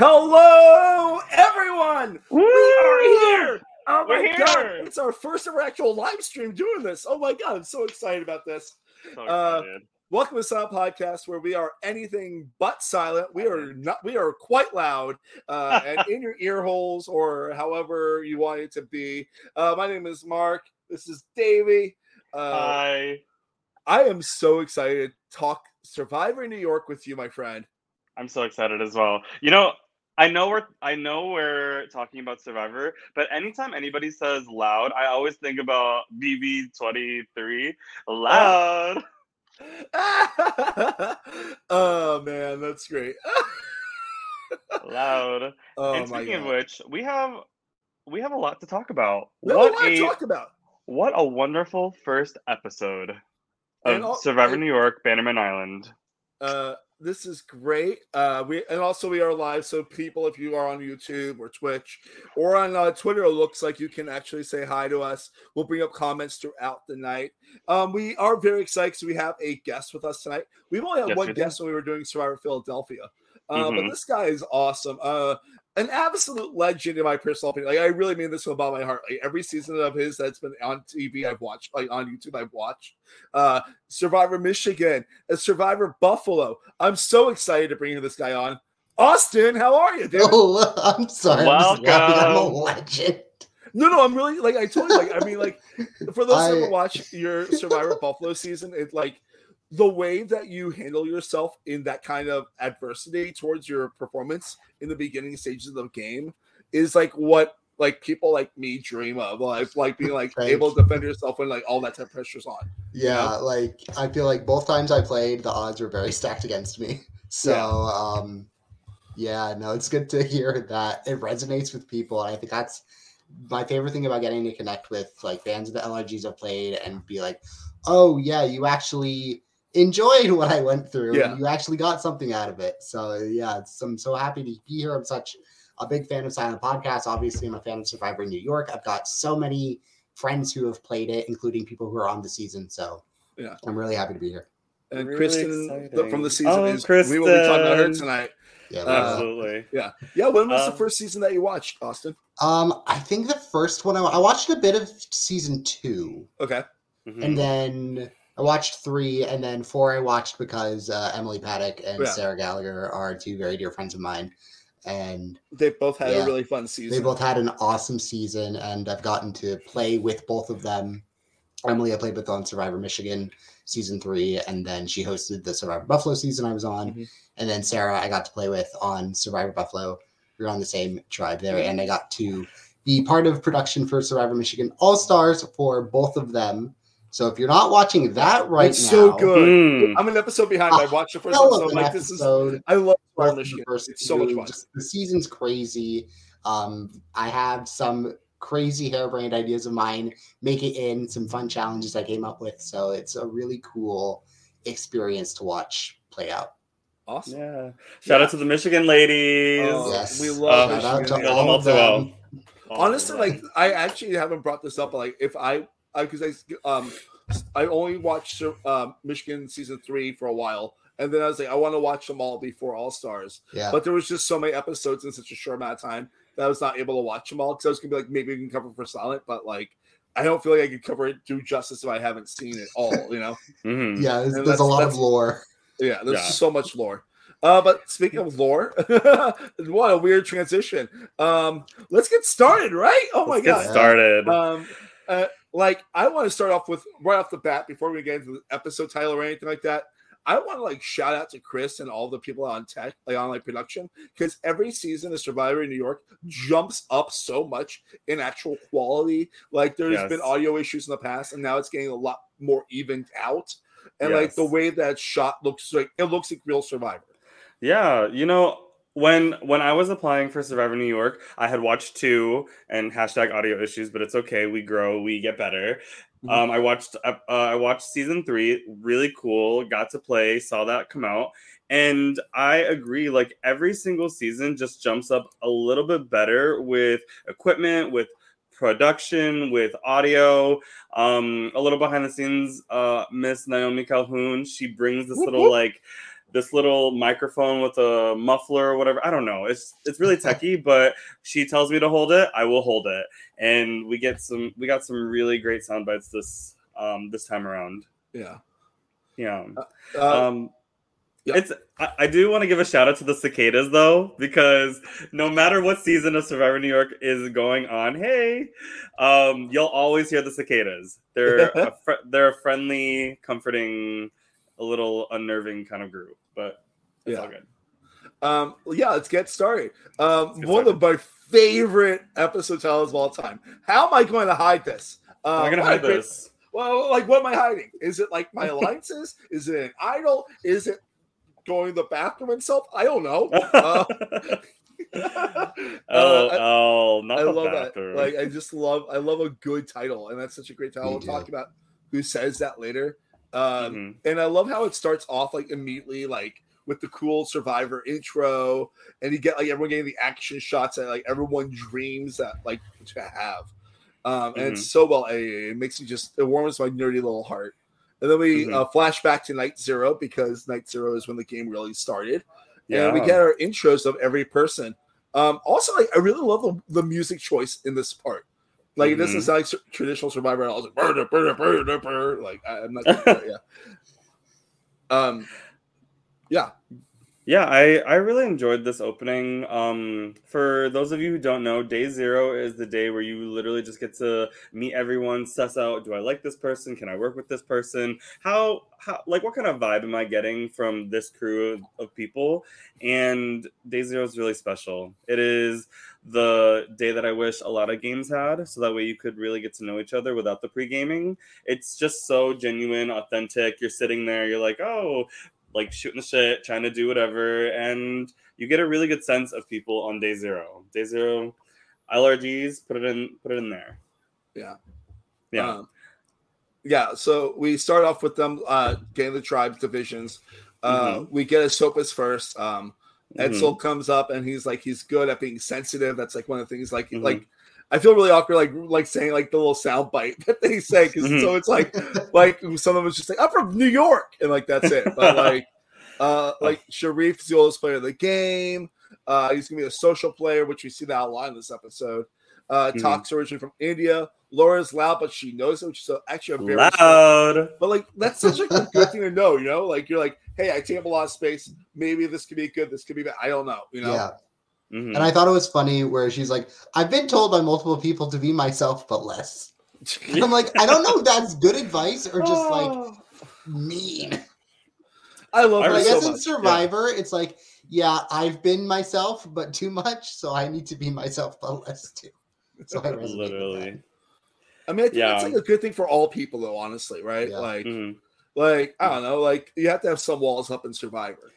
Hello, everyone! Woo! We are here! Oh my We're here! god! It's our first ever actual live stream doing this. Oh my god, I'm so excited about this. So Uh. Welcome to Silent Podcast, where we are anything but silent. We are not. We are quite loud uh, and in your ear holes or however you want it to be. Uh, my name is Mark. This is Davey. Uh, Hi. I am so excited to talk Survivor New York with you, my friend. I'm so excited as well. You know, I know we're I know we're talking about Survivor, but anytime anybody says loud, I always think about BB23. Loud. oh man, that's great. loud. Oh and speaking of which, we have we have a lot to talk about. We have a what lot to a talk about. what a wonderful first episode of And al- Survivor and- New York, Bannerman Island. Uh, this is great. Uh, we and also we are live, so people, if you are on YouTube or Twitch or on uh, Twitter, it looks like you can actually say hi to us. We'll bring up comments throughout the night. Um, we are very excited because we have a guest with us tonight. We've only had Yes, one do. guest when we were doing Survivor Philadelphia, uh, Mhm. but this guy is awesome. Uh, an absolute legend in my personal opinion. Like I really mean this from about my heart. Like every season of his that's been on TV, I've watched. Like on YouTube, I've watched. Uh, Survivor Michigan, and Survivor Buffalo. I'm so excited to bring this guy on. Austin, how are you, dude? Oh, I'm sorry. I'm, just laughing. I'm a legend. No, no, I'm really like I told you. Like I mean, like for those who I- ever watch your Survivor Buffalo season, it's like the way that you handle yourself in that kind of adversity towards your performance in the beginning stages of the game is like what like people like me dream of. Like like being like able to defend yourself when like all that type of pressure's on. Yeah, like I feel like both times I played, the odds were very stacked against me. So, Yeah. um, yeah, no, it's good to hear that it resonates with people. And I think that's my favorite thing about getting to connect with like fans of the LRGs I've played and be like, oh, yeah, you actually enjoyed what I went through. Yeah. You actually got something out of it. So, yeah, it's, I'm so happy to be here. I'm such a big fan of Silent Podcast. Obviously, I'm a fan of Survivor New York. I've got so many friends who have played it, including people who are on the season. So, Yeah. I'm really happy to be here. And Really Kristen the- from the season exciting. Oh, is we will be talking about her tonight. Yeah, Uh, Absolutely. Yeah. Yeah. When was the Um, first season that you watched, Austin? Um, I think the first one I, I watched a bit of season two, Okay. Mhm. and then I watched three, and then four I watched because uh, Emily Paddock and Yeah. Sarah Gallagher are two very dear friends of mine, and They both had Yeah. a really fun season. they both had an awesome season, and I've gotten to play with both of them. Emily, I played with on Survivor Michigan season three, and then she hosted the Survivor Buffalo season I was on, Mhm. and then Sarah I got to play with on Survivor Buffalo. We were on the same tribe there, and I got to be part of production for Survivor Michigan All Stars for both of them. So if you're not watching that right it's now, so good. Mm. I'm an episode behind. I watched the first hell episode. Like this is. episode. I love both Survivor of the Michigan. It's so much fun. just- the season's crazy. Um, I have some crazy harebrained ideas of mine make it in some fun challenges I came up with. So it's a really cool experience to watch play out. Awesome. Yeah. Shout out to the Michigan ladies. Oh, Yes. we love Shout Michigan. to them all all of too well. them. Honestly, like I actually haven't brought this up. but, Like if I, because I, um, I only watched um, Michigan season three for a while, and then I was like, I want to watch them all before All Stars. Yeah. But there was just so many episodes in such a short amount of time that I was not able to watch them all because I was gonna be like, maybe we can cover for silent, but like. I don't feel like I could cover it do justice if I haven't seen it all, you know. Mhm. yeah, there's, there's a lot of lore. Yeah, there's Yeah. so much lore. Uh, but speaking of lore, what a weird transition. Um, let's get started, right? Oh my Let's god. get started. Um, uh, like I want to start off with right off the bat before we get into the episode title or anything like that. I want to like shout out to Chris and all the people on tech, like on like production, because every season of Survivor in New York jumps up so much in actual quality. Like there's Yes. been audio issues in the past, and now it's getting a lot more evened out. And like the way that shot looks like it looks like real Survivor. Yeah, you know, when when I was applying for Survivor New York, I had watched two and hashtag audio issues, but it's okay. We grow, we get better. Mhm. Um, I watched uh, uh, I watched season three, really cool. Got to play, saw that come out, and I agree. Like every single season just jumps up a little bit better with equipment, with production, with audio. Um, a little behind the scenes, uh, Miss Naomi Calhoun, she brings this little like this little microphone with a muffler or whatever. I don't know. It's it's really techie, but she tells me to hold it, I will hold it. And we get some we got some really great sound bites this um this time around. Yeah. Yeah. Uh, Um yeah. it's I, I do want to give a shout out to the cicadas though, because no matter what season of Survivor New York is going on, hey, um, you'll always hear the cicadas. They're a fr- they're a friendly, comforting, a little unnerving kind of group, but it's Yeah. all good. Um, yeah, let's get started. Um, get one of my favorite episode titles of all time. How am I going to hide this? Um, Am gonna hide this? Well, like, what am I hiding? Is it like my alliances? Is it an idol? Is it going to the bathroom itself? I don't know. Uh, oh, uh, I- oh, not I the love bathroom. that. Like, I just love, I love a good title, and that's such a great title. We'll talk about who says that later. Um, Mhm. and I love how it starts off like immediately, like with the cool Survivor intro, and you get like everyone getting the action shots that like everyone dreams that like to have. Um, and it's so well edited. It makes me just it warms my nerdy little heart. And then we Mhm. uh, flash back to night zero because night zero is when the game really started. yeah. And we get our intros of every person. Um, also, like I really love the, the music choice in this part. Like it doesn't Mhm. sound like traditional Survivor. I was like, burr, burr, burr, burr, burr. like I, I'm not. Gonna do that, yeah. Um. Yeah. Yeah, I, I really enjoyed this opening. Um, for those of you who don't know, day zero is the day where you literally just get to meet everyone, suss out, do I like this person? Can I work with this person? How, how like what kind of vibe am I getting from this crew of, of people? And day zero is really special. It is the day that I wish a lot of games had, so that way you could really get to know each other without the pre-gaming. It's just so genuine, authentic. You're sitting there, you're like, oh, like shooting the shit, trying to do whatever, and you get a really good sense of people on day zero. Day zero, LRGs, put it in, put it in there. Yeah. Yeah, Um, yeah. So we start off with them uh, getting the tribes divisions. Uh, Mhm. We get Esopus first. Um, Mhm. Edsel comes up and he's like he's good at being sensitive. That's like one of the things. Like Mhm. like I feel really awkward like like saying like the little sound bite that they say because Mhm. so it's like like some of just like I'm from New York and like that's it. But like uh like Sharif's the oldest player of the game. Uh he's gonna be a social player, which we see that a lot in this episode. Uh Mhm. Talk's originally from India. Laura's loud, but she knows it, which is actually a very Loud. But like that's such like a good thing to know, you know. Like you're like, hey, I take up a lot of space. Maybe this could be good. This could be bad. I don't know, you know. Yeah. Mhm. And I thought it was funny where she's like, I've been told by multiple people to be myself, but less. And I'm like, I don't know if that's good advice or just like mean. I love her I so guess in much. Survivor, it's like, yeah, I've been myself, but too much, so I need to be myself, but less too. So I resonate with that. Literally. I mean, I think that's like a good thing for all people, though. Honestly, right? Yeah. Like, Mhm. like I don't know. Like you have to have some walls up in Survivor.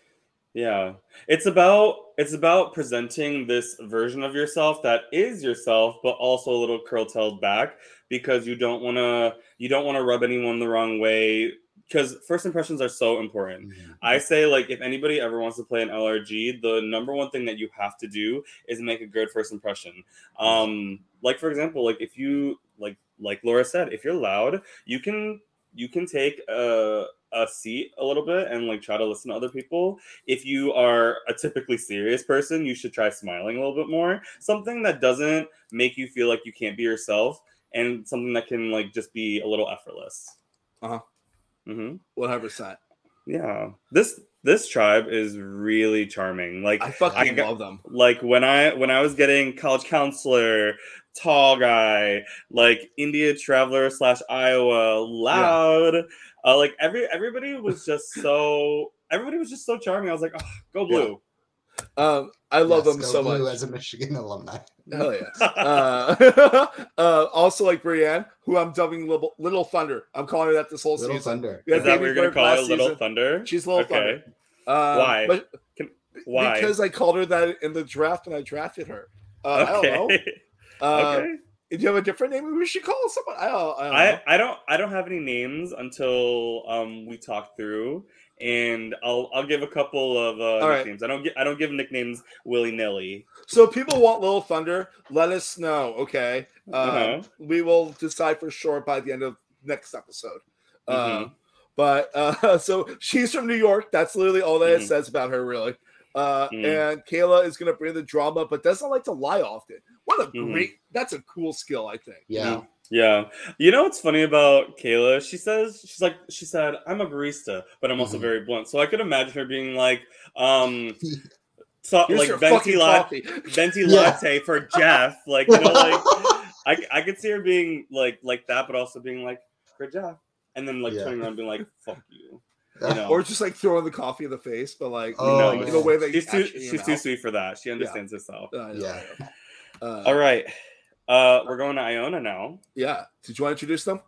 Yeah. It's about it's about presenting this version of yourself that is yourself, but also a little curtailed back because you don't want to you don't want to rub anyone the wrong way because first impressions are so important. Mm-hmm. I say like if anybody ever wants to play an LRG, the number one thing that you have to do is make a good first impression. Um like for example, like if you like like Laura said, if you're loud, you can you can take a a seat a little bit and like try to listen to other people. If you are a typically serious person, you should try smiling a little bit more. Something that doesn't make you feel like you can't be yourself and something that can like just be a little effortless. Uh-huh. Mm-hmm. One hundred percent. Yeah. This this tribe is really charming. Like I fucking got- love them. like when I when I was getting college counselor, tall guy, like India traveler slash Iowa, loud. Uh, like every everybody was just so everybody was just so charming. I was like, oh, go blue. Um, I love Yes, them go so Blue much. as a Michigan alumni. Hell yeah. Uh, uh, also, like Brienne, who I'm dubbing Little, Little Thunder. I'm calling her that this whole Little season. Thunder. Yeah, Is that what you're gonna call last it, Little season. Thunder? She's Little Okay. Thunder. Um, Why? But Why? because I called her that in the draft and I drafted her. Uh, I don't know. okay. Uh, okay. Do you have a different name? We should call someone. I don't, I don't know. I, I don't I don't have any names until um we talk through and I'll I'll give a couple of uh, All right. nicknames. I don't get I don't give nicknames willy nilly. So if people want Little Thunder, let us know. Okay, um, Uh-huh. we will decide for sure by the end of next episode. Um, Mhm. but uh, so she's from New York. That's literally all that it Mhm. says about her, really. Uh, Mm. And Kayla is going to bring the drama, but doesn't like to lie often. What a Mhm. great! That's a cool skill, I think. Yeah. Yeah. You know what's funny about Kayla? She says she's like she said, I'm a barista, but I'm also Mhm. very blunt. So I could imagine her being like, um so, like venti, fucking la- coffee. venti Yeah. latte for Jeff. Like, you know, like I, I could see her being like like that, but also being like, for Jeff. And then like Yeah. turning around and being like, fuck you. You know. Or just like throwing the coffee in the face, but like, Oh, no, like in a way that she's too she's too sweet for that. She understands herself. Uh, I Yeah. Uh, All right. Uh we're going to Iona now. Yeah. Did you want to introduce them?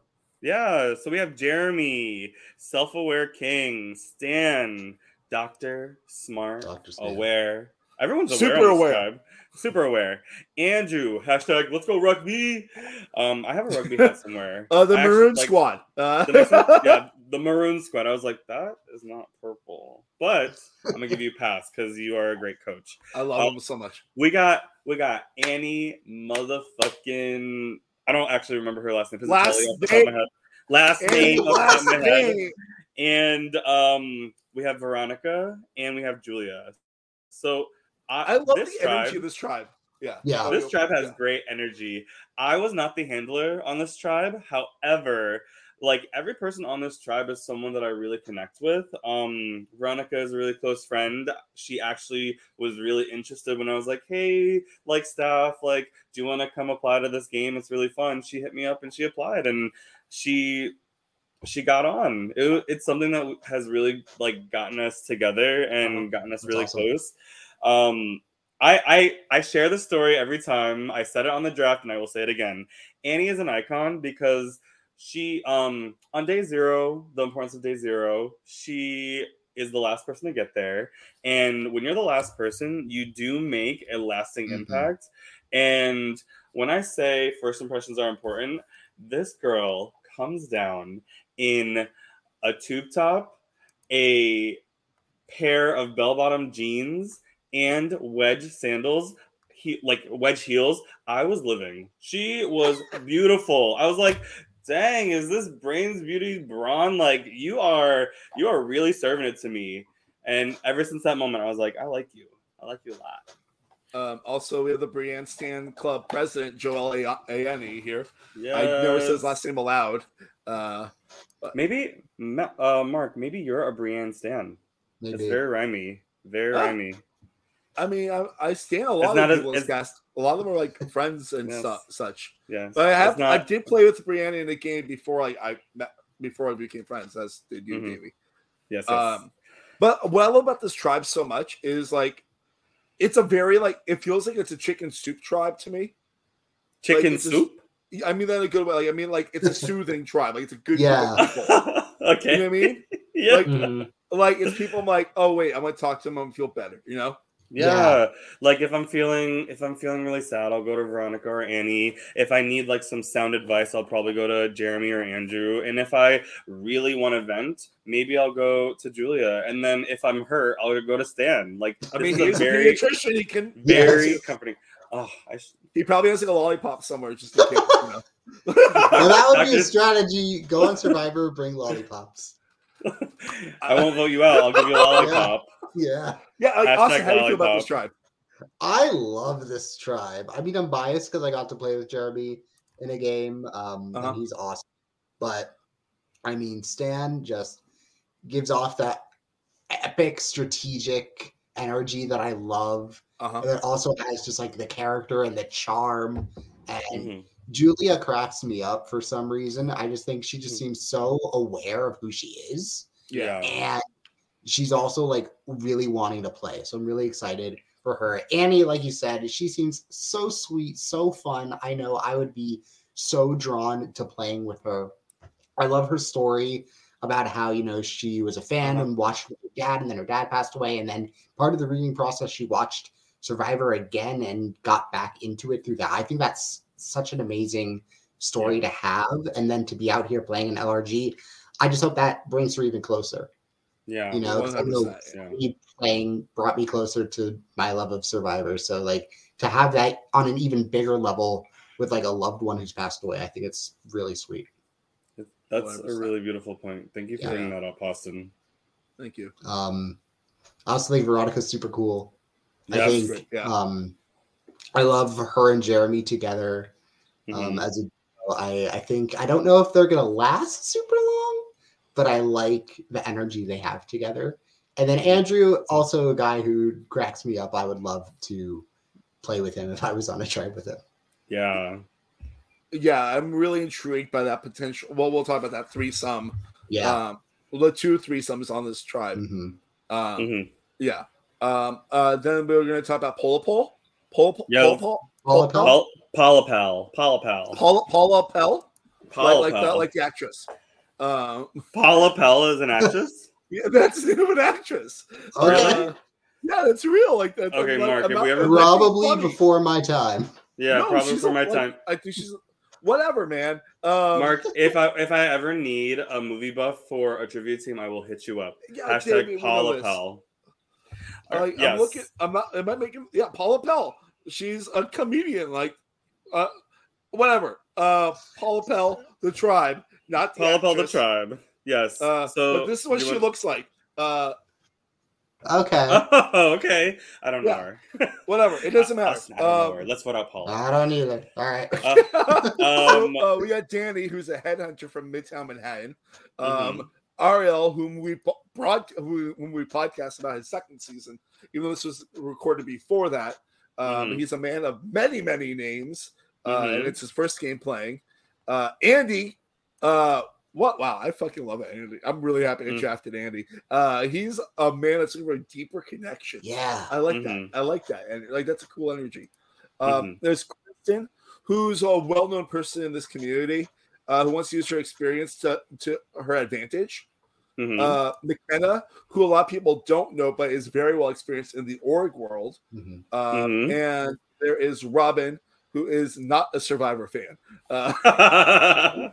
Yeah, so we have Jeremy, self-aware king, Stan, Doctor, smart, Dr. Stan. aware. Everyone's aware. Super aware. tribe. Super aware. Andrew, hashtag let's go rugby. Um, I have a rugby hat somewhere. Uh, the I actually- Maroon like, Squad. Uh, the next one- yeah, the maroon squad. I was like, that is not purple, but I'm gonna give you a pass because you are a great coach. I love Oh. them so much. We got we got Annie motherfucking. I don't actually remember her last name. Last off the top of my name- head. Last name off the top Last of my head. name. And um, we have Veronica and we have Julia. So I, I love this the energy of this tribe. Yeah. Yeah. this tribe has Yeah. great energy. I was not the handler on this tribe. However, like every person on this tribe is someone that I really connect with. Um, Veronica is a really close friend. She actually was really interested when I was like, "Hey, like staff, like, do you want to come apply to this game? It's really fun." She hit me up and she applied, and she she got on. It, it's something that has really like gotten us together and gotten us That's really awesome. close. Um, I, I I share the story every time. I said it on the draft, and I will say it again. Annie is an icon because she um on day zero, the importance of day zero, she is the last person to get there. And when you're the last person, you do make a lasting Mhm. impact. And when I say first impressions are important, this girl comes down in a tube top, a pair of bell bottom jeans, and wedge sandals, he, like wedge heels. I was living. She was beautiful. I was like, dang, is this Brains Beauty Brawn? Like, you are, you are really serving it to me. And ever since that moment, I was like, I like you. I like you a lot. Um, also, we have the Brienne Stan Club president, Joel A- Aeni here. I never said his last name aloud. Uh, Maybe, uh, Mark. Maybe you're a Brienne stan. Maybe. It's very rhymey. Very Ah. rhymey. I mean, I, I stand a lot not of as- people as it's- cast. A lot of them are like friends and Yes. stuff, such. Yeah, But I have, not- I did play with Brianna in a game before I, I met, before I became friends, as did you, Mhm. Davey. Yes. yes. Um, but what I love about this tribe so much is like, it's a very like it feels like it's a chicken soup tribe to me. Chicken it's a- soup. I mean that in a good way. Like, I mean like it's a soothing tribe. Like it's a good Yeah. of okay. You know what I mean? yeah. Like, Mhm. like it's people I'm like, oh wait, I'm gonna talk to them and feel better. You know? Yeah. Yeah. Like if I'm feeling if I'm feeling really sad, I'll go to Veronica or Annie. If I need like some sound advice, I'll probably go to Jeremy or Andrew. And if I really want to vent, maybe I'll go to Julia. And then if I'm hurt, I'll go to Stan. Like I mean, he's a a very pediatrician. He can very Yes. comforting. Oh, I sh- He probably has like a lollipop somewhere just in case. You know? Well, that would be a strategy. Go on Survivor, bring lollipops. I won't vote you out. I'll give you a lollipop. Yeah. yeah, like, Hashtag Austin, how do you feel about this tribe? I love this tribe. I mean, I'm biased because I got to play with Jeremy in a game, um, Uh-huh. and he's awesome. But I mean, Stan just gives off that epic strategic energy that I love. Uh-huh. And it also has just like the character and the charm. And Mhm. Julia cracks me up for some reason. I just think she just seems so aware of who she is Yeah. and she's also like really wanting to play. So I'm really excited for her. Annie, like you said, she seems so sweet, so fun. I know I would be so drawn to playing with her. I love her story about how you know she was a fan Uh-huh. and watched with her dad, and then her dad passed away, and then part of the reading process she watched Survivor again and got back into it through that. I think that's such an amazing story to have, and then to be out here playing an LRG. I just hope that brings her even closer. Yeah. You know, 'cause I know yeah. playing brought me closer to my love of Survivor. So like to have that on an even bigger level with like a loved one who's passed away, I think it's really sweet. That's a 100%. really beautiful point. Thank you for Yeah. bringing that up, Austin. Thank you. Um, I also think Veronica's super cool. I think Great, yeah. um, I love her and Jeremy together. Um, Mhm. as a, I I think I don't know if they're gonna last super long, but I like the energy they have together. And then Andrew, also a guy who cracks me up. I would love to play with him if I was on a tribe with him. Yeah. Yeah, I'm really intrigued by that potential. Well, we'll talk about that threesome. Yeah. Um, well, the two threesomes on this tribe. hmm Um, Mhm. Yeah. Um, uh, then we are going to talk about Pollepel. Pol Yeah. Pollepel. Paula Pell? Paul, Paula Pal. Paula Pal. Paula Paula Pell. Paula Like, like that, Pell. like the actress. Um, Paula Pell is an actress? yeah, that's the name of an actress. Okay. Uh, yeah, that's real. Like that. Okay, I'm Mark, I'm if we ever- I'm not being Probably before my time. yeah, No, probably she's for a- my like, time. I think she's whatever, man. Um, Mark, if I if I ever need a movie buff for a trivia team, I will hit you up. yeah, Hashtag know Paula. Pell. Like, yes. I'm looking. I'm not. Am I making? Yeah, Paula Pell. She's a comedian. Like, uh, whatever. Uh, Paula Pell, the tribe, not the Paula Pell the tribe. Yes. Uh, so but this is what she want- looks like. Uh, Okay. Oh, okay. I don't know her. whatever. It doesn't I- I matter. don't know Um, her. Let's vote out Paula. I don't either. All right. Uh, so, Um, uh, we got Danny, who's a headhunter from Midtown Manhattan. Um, Mhm. Ariel, whom we po- broad, who, whom we podcast about his second season, even though this was recorded before that. Um, Mhm. He's a man of many, many names, uh, and Mhm. it's his first game playing. Uh, Andy, uh, what? Wow, I fucking love it. Andy. I'm really happy I Mm. drafted Andy. Uh, he's a man that's looking for a deeper connection. Yeah. I like Mhm. that. I like that, and like that's a cool energy. Um, Mhm. There's Kristen, who's a well-known person in this community, uh, who wants to use her experience to to her advantage. Mhm. Uh, McKenna, who a lot of people don't know, but is very well experienced in the org world. Mhm. Uh, Mhm. And there is Robin, who is not a Survivor fan. Uh, I,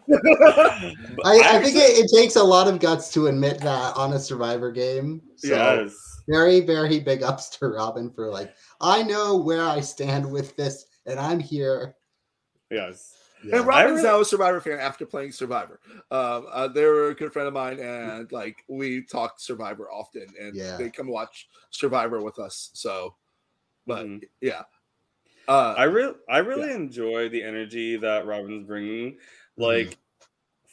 I think it, it takes a lot of guts to admit that on a survivor game. So yes. very, very big ups to Robin for like, I know where I stand with this, and I'm here. Yes. Yeah. And Robin's really- now a Survivor fan after playing Survivor. Um, uh, they're a good friend of mine, and like we talk Survivor often, and Yeah. they come watch Survivor with us. So, but Mhm. yeah, Uh, I really, I really enjoy the energy that Robin's bringing. Mm-hmm. Like,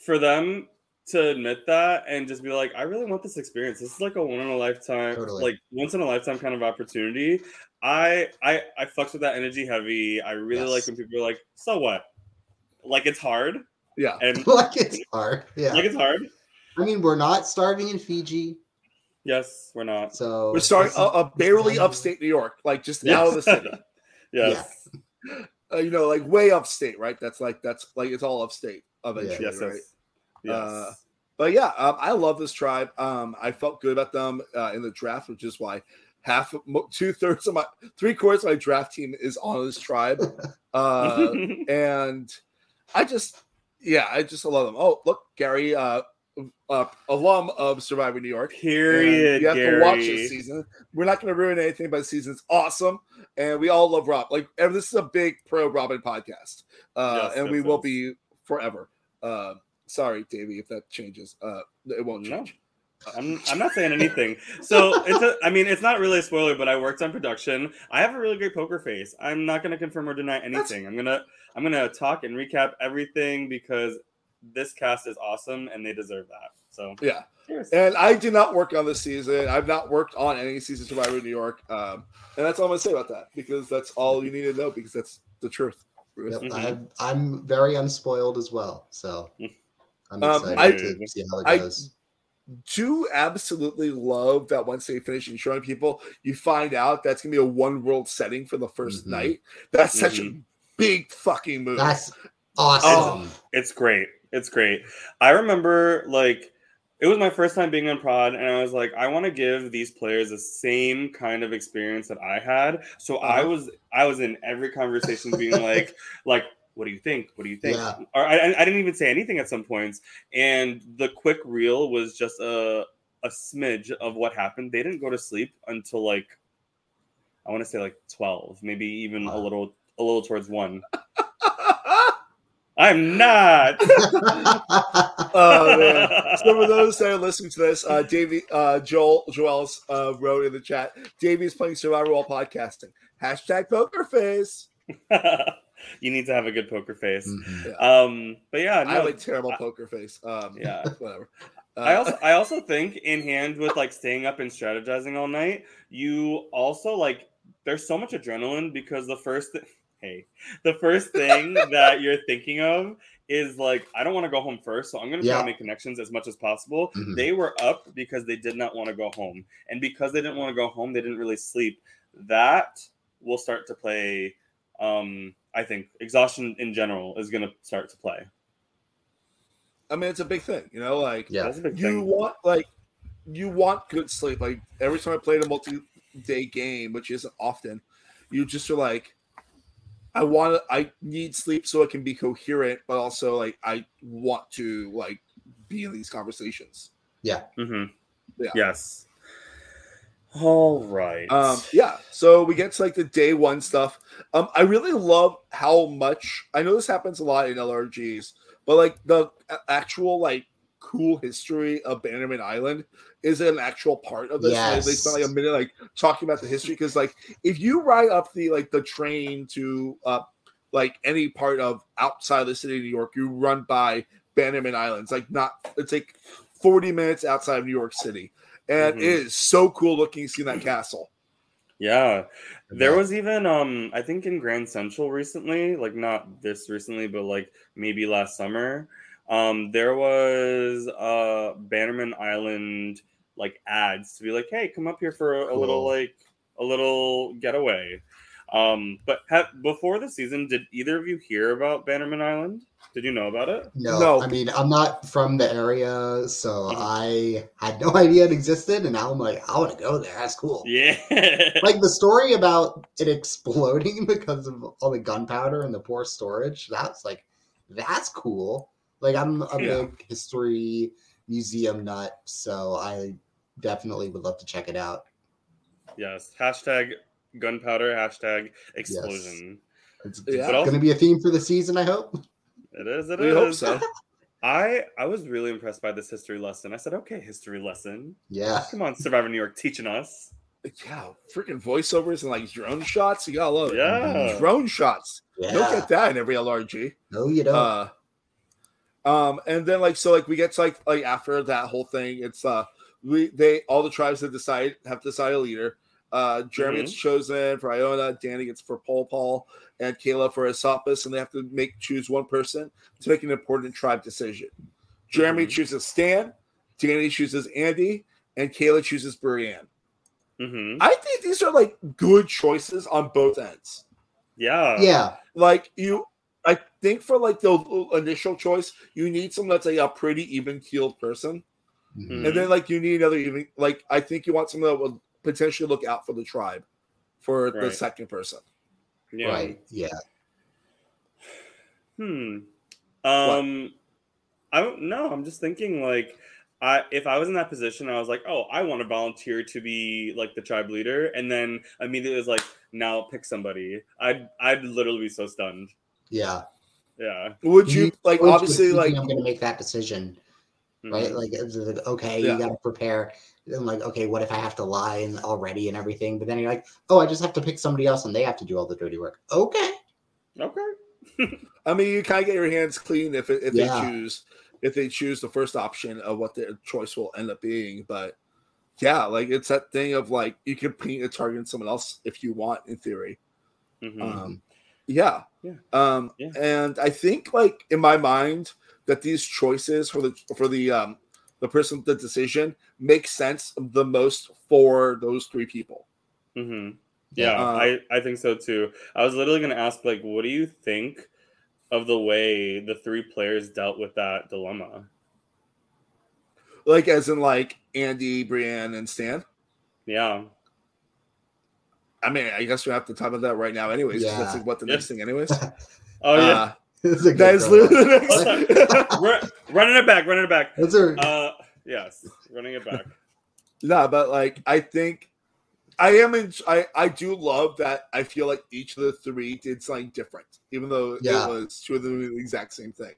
for them to admit that and just be like, I really want this experience. This is like a one in a lifetime, Totally. like once in a lifetime kind of opportunity. I, I, I fucks with that energy heavy. I really like when people are like, so what? Like it's hard. Yeah. And like it's hard. Yeah. like it's hard. I mean, we're not starving in Fiji, Yes, we're not. so We're starting a, uh, is- uh, barely upstate New York, like just out of the city. Yes. Uh, you know, like way upstate, right? That's like that's like it's all upstate eventually, Yes. right? Yes. Yes. Uh, But yeah, um, I love this tribe. Um, I felt good about them uh, in the draft, which is why half, two thirds of my, three quarters of my draft team is on this tribe. Uh, and I just, yeah, I just love them. Oh, look, Gary, uh, alum of Surviving New York. Period, You have to watch Gary. this season. We're not going to ruin anything, but the season's awesome, and we all love Rob. Like, this is a big pro Robin podcast, uh, Yes, and yes, we will be forever. Uh, sorry, Davey, if that changes. Uh, it won't No. change. I'm, I'm not saying anything. So it's a, I mean, it's not really a spoiler, but I worked on production. I have a really great poker face. I'm not going to confirm or deny anything. I'm gonna I'm gonna talk and recap everything because this cast is awesome and they deserve that. So Yeah. Cheers. And I did not work on this season. I've not worked on any season Survivor New York. Um, and that's all I'm going to say about that because that's all you need to know because that's the truth. Bruce. Yep, I'm, I'm very unspoiled as well, so I'm Um, excited I- to see how it I goes. do absolutely love that once they finish and showing people, you find out that's gonna be a one world setting for the 1st Mhm. night. That's such a Mhm. big fucking move. That's Oh. awesome. It's great. It's great. I remember like it was my first time being on prod, and I was like, I want to give these players the same kind of experience that I had. So I Uh-huh. was I was in every conversation being like, like, what do you think? What do you think? Yeah. Or I, I didn't even say anything at some points, and the quick reel was just a a smidge of what happened. They didn't go to sleep until like I want to say like twelve, maybe even a little a little towards one. I'm not. oh man! Some of those that are listening to this, uh, Davey, uh, Joel, Joel's uh, wrote in the chat. Davey's playing Survivor while podcasting. Hashtag poker face. you need to have a good poker face. Mhm. Um, but yeah, I have a terrible poker face. Um, Yeah. whatever. Uh, I also I also think in hand with like staying up and strategizing all night, you also like there's so much adrenaline because the first th- hey, the first thing that you're thinking of is like I don't want to go home first, so I'm gonna try to make connections as much as possible. Mhm. They were up because they did not want to go home, and because they didn't want to go home, they didn't really sleep. That will start to play. Um, I think exhaustion in general is gonna start to play. I mean, it's a big thing, you know. Like, Yeah. That's a big you thing. want like you want good sleep. Like every time I played a multi-day game, which isn't often, you just are like, I want to. I need sleep so it can be coherent, but also like I want to like be in these conversations. Yeah. Mm-hmm. Yeah. Yes. All right. Um, yeah. So we get to like the day one stuff. Um, I really love how much I know this happens a lot in LRGs, but like the actual like cool history of Bannerman Island is an actual part of this. Like, They spent like a minute like talking about the history because like if you ride up the like the train to uh like any part of outside the city of New York, you run by Bannerman Island. It's like not it's like 40 minutes outside of New York City. And Mhm. it is so cool looking seeing that castle. yeah. There was even um I think in Grand Central recently, like not this recently, but like maybe last summer, um there was uh Bannerman Island like ads to be like, "Hey, come up here for a, a little like a little getaway." Um but ha- before the season, did either of you hear about Bannerman Island? Did you know about it? No, No. I mean I'm not from the area, so Mhm. I had no idea it existed, and now I'm like, I want to go there. That's cool. Yeah. Like the story about it exploding because of all the gunpowder and the poor storage. That's like, that's cool. Like I'm a Yeah. big history museum nut, so I definitely would love to check it out. yes. Hashtag gunpowder, hashtag explosion. It's, Yeah. But going to be a theme for the season, I hope. It is. It is. We hope so. I I was really impressed by this history lesson. I said, okay, history lesson. Yeah. Come on, Survivor New York, teaching us. Yeah, freaking voiceovers and like drone shots. You gotta love it. Yeah. drone shots. You don't get that in every LRG. No, you don't. Uh, um, and then like so, like we get to like like after that whole thing, it's uh we they all the tribes have decided have to decide a leader. Uh, Jeremy gets chosen for Iona, Danny gets for Pollepel, and Kayla for Esopus, and they have to make choose one person to make an important tribe decision. Jeremy chooses Stan, Danny chooses Andy, and Kayla chooses Brienne. Mm-hmm. I think these are like good choices on both ends. Yeah. yeah. Like you, I think for like the initial choice, you need someone that's like a pretty even keeled person, Mhm. and then like you need another even like I think you want someone that will potentially look out for the tribe for the second person. Yeah. Right. Yeah. Hmm. Um, I don't know. I'm just thinking like, I if I was in that position, I was like, oh, I want to volunteer to be like the tribe leader, and then immediately was like, now pick somebody. I'd I'd literally be so stunned. Yeah. Yeah. Would you like Once you're obviously thinking like I'm going to make that decision, right? Mhm. Like, like, okay, Yeah. you got to prepare. And like, okay, what if I have to lie and already and everything? But then you're like, oh, I just have to pick somebody else and they have to do all the dirty work. Okay. Okay. I mean you kind of get your hands clean if it, if Yeah. they choose if they choose the first option of what their choice will end up being, but. Yeah, like it's that thing of like you can paint a target on someone else if you want, in theory. Mhm. Um, yeah. Yeah. Um, Yeah. and I think like in my mind that these choices for the for the um the person the decision makes sense the most for those three people. hmm Yeah, Uh, I, I think so too. I was literally going to ask, like, what do you think of the way the three players dealt with that dilemma? Like as in like Andy, Brienne, and Stan. Yeah. I mean, I guess we have to talk about that right now, anyways. 'cause That's like what the Yeah. next thing, anyways. Oh yeah. Uh, That's a good that is promo. literally the next. Run- running it back, running it back. That's a, Uh, yes, running it back. No, but like I think I am in I I do love that I feel like each of the three did something different, even though Yeah. it was two of them doing the exact same thing.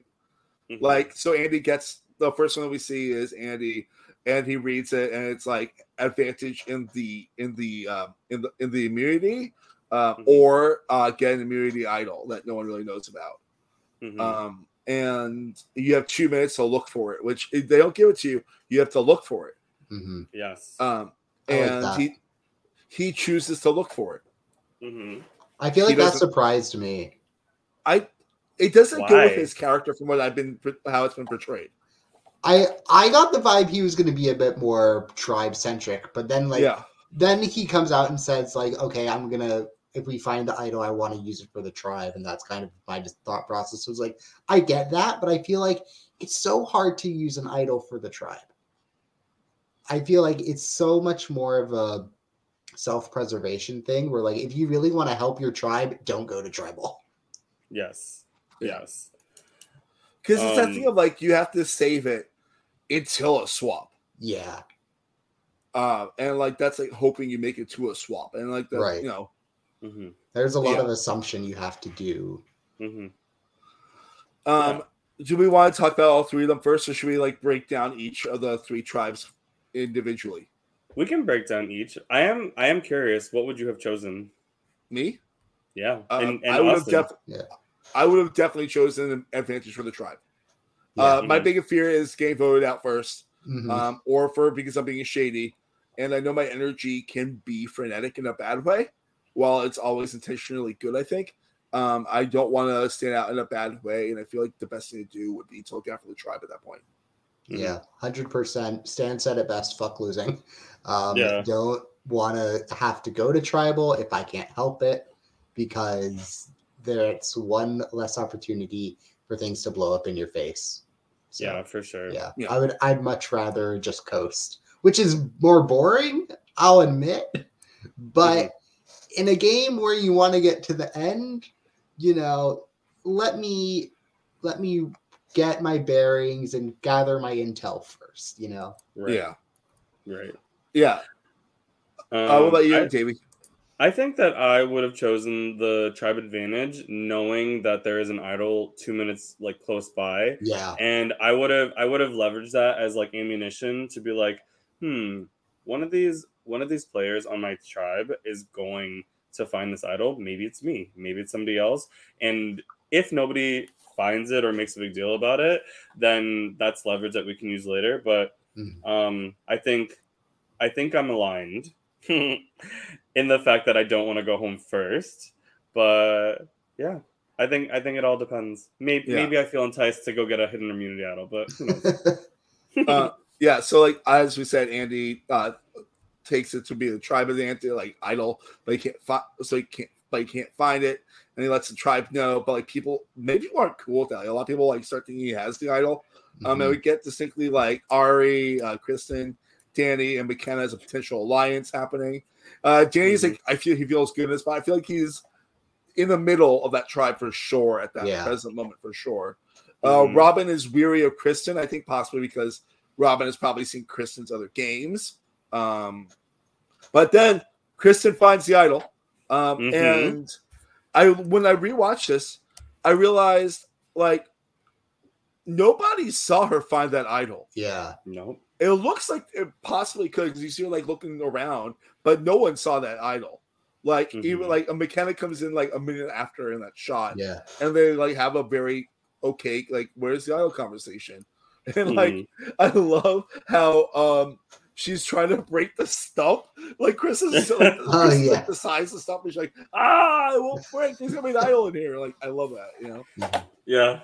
Mhm. Like so Andy gets the first one that we see is Andy and he reads it and it's like advantage in the in the um in the in the immunity uh, Mhm. or uh get an immunity idol that no one really knows about. Mhm. Um and you have two minutes to look for it, which if they don't give it to you, you have to look for it. Mhm. yes. Um, I like and he he chooses to look for it. hmm I feel he like that surprised me. I it doesn't go with his character from what I've been how it's been portrayed. I I got the vibe he was going to be a bit more tribe centric, but then like yeah, then he comes out and says like, okay, I'm gonna if we find the idol, I want to use it for the tribe, and that's kind of my just thought process was like, I get that, but I feel like it's so hard to use an idol for the tribe. I feel like it's so much more of a self-preservation thing where like if you really want to help your tribe, don't go to tribal. Yes. Yes. because it's that Um, thing of like you have to save it until a swap. Yeah. Uh, and like that's like hoping you make it to a swap, and like that, Right. you know, hmm There's a lot Yeah. of assumption you have to do. hmm um, do we want to talk about all three of them first, or should we like break down each of the three tribes individually? We can break down each. I am. I am curious. What would you have chosen? Me, Yeah. um, and and I would have Austin. def- Yeah. I would have definitely chosen an advantage for the tribe. Uh, my biggest fear is getting voted out first, Mhm. um, or for because I'm being shady, and I know my energy can be frenetic in a bad way, while it's always intentionally good. I think um, I don't want to stand out in a bad way, and I feel like the best thing to do would be to look out for the tribe at that point. Yeah, hundred percent. Stan said it best. Fuck losing. Um, Yeah. Don't want to have to go to tribal if I can't help it, because there's one less opportunity for things to blow up in your face. So, Yeah, for sure. yeah, Yeah. I would. I'd much rather just coast, which is more boring. I'll admit, but Mm-hmm. in a game where you want to get to the end, you know, let me let me get my bearings and gather my intel first. You know. Right. Yeah, Right. yeah. Um, uh, what about you, I- Davey? I think that I would have chosen the tribe advantage, knowing that there is an idol two minutes like close by, Yeah. and I would have I would have leveraged that as like ammunition to be like, hmm, one of these one of these players on my tribe is going to find this idol. Maybe it's me, maybe it's somebody else. And if nobody finds it or makes a big deal about it, then that's leverage that we can use later. But um, I think I think I'm aligned in the fact that I don't want to go home first. But yeah, I think I think it all depends. Maybe Yeah. maybe I feel enticed to go get a hidden immunity idol, but who knows? uh, yeah, so like as we said, Andy uh, takes it to be the tribe of the anti like idol, but he can't find so he can't but he can't find it, and he lets the tribe know. But like people, maybe people aren't cool with that. Like, a lot of people like start thinking he has the idol. Um, and we get distinctly like Ari, uh, Kristen, Danny, and McKenna as a potential alliance happening. Uh, Danny's like I feel he feels good in this, but I feel like he's in the middle of that tribe for sure at that Yeah. present moment for sure. Uh, Mhm. Robin is weary of Kristen, I think possibly because Robin has probably seen Kristen's other games. Um, but then Kristen finds the idol, um, Mhm. and I when I rewatched this, I realized like nobody saw her find that idol. Yeah. Nope. It looks like it possibly could because you see her like looking around, but no one saw that idol. Like even Mhm. like a mechanic comes in like a minute after in that shot, Yeah. and they like have a very okay like where's the idol conversation, and like Mhm. I love how um she's trying to break the stump. Like Chris is so, like, Oh, Chris is, yeah. like the size of the stump. She's like, ah, it won't break. There's gonna be an idol in here. Like I love that. You know. Yeah.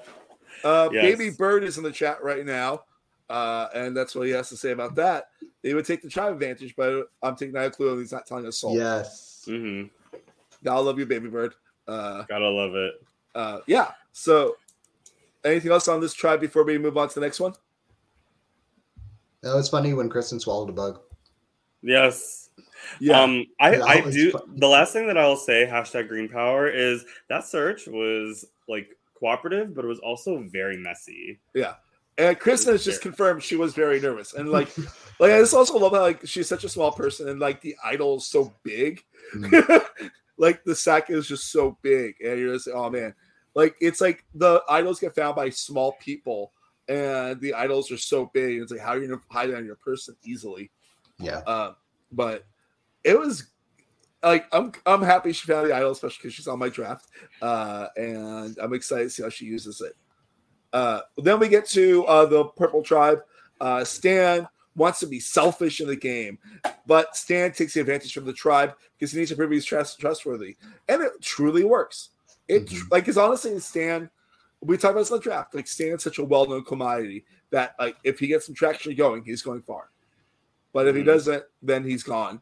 Uh, Yes. Baby Bird is in the chat right now, uh, and that's what he has to say about that. They would take the tribe advantage, but I'm taking that clue. and He's not telling us soul. Yes. Mm-hmm. I love you, Baby Bird. Uh, Gotta love it. uh, yeah. So, anything else on this tribe before we move on to the next one? That was funny when Kristen swallowed a bug. Yes. Yeah. Um, I, I do. fun. The last thing that I will say, hashtag Green Power, is that search was like cooperative, but it was also very messy. Yeah. And Kristen has just confirmed she was very nervous. And like like I just also love how like she's such a small person and like the idol is so big. like the sack is just so big. And you're just like, oh man. Like it's like the idols get found by small people and the idols are so big. And it's like how are you gonna hide it on your person easily? Yeah. Uh, but it was like I'm I'm happy she found the idol, especially because she's on my draft. Uh, and I'm excited to see how she uses it. Uh, then we get to uh, the purple tribe. Uh, Stan wants to be selfish in the game, but Stan takes the advantage from the tribe because he needs to prove he's trust- trustworthy, and it truly works. It like because honestly, Stan. We talked about this in the draft. Like Stan's such a well-known commodity that like if he gets some traction going, he's going far. But if he Mhm. doesn't, then he's gone.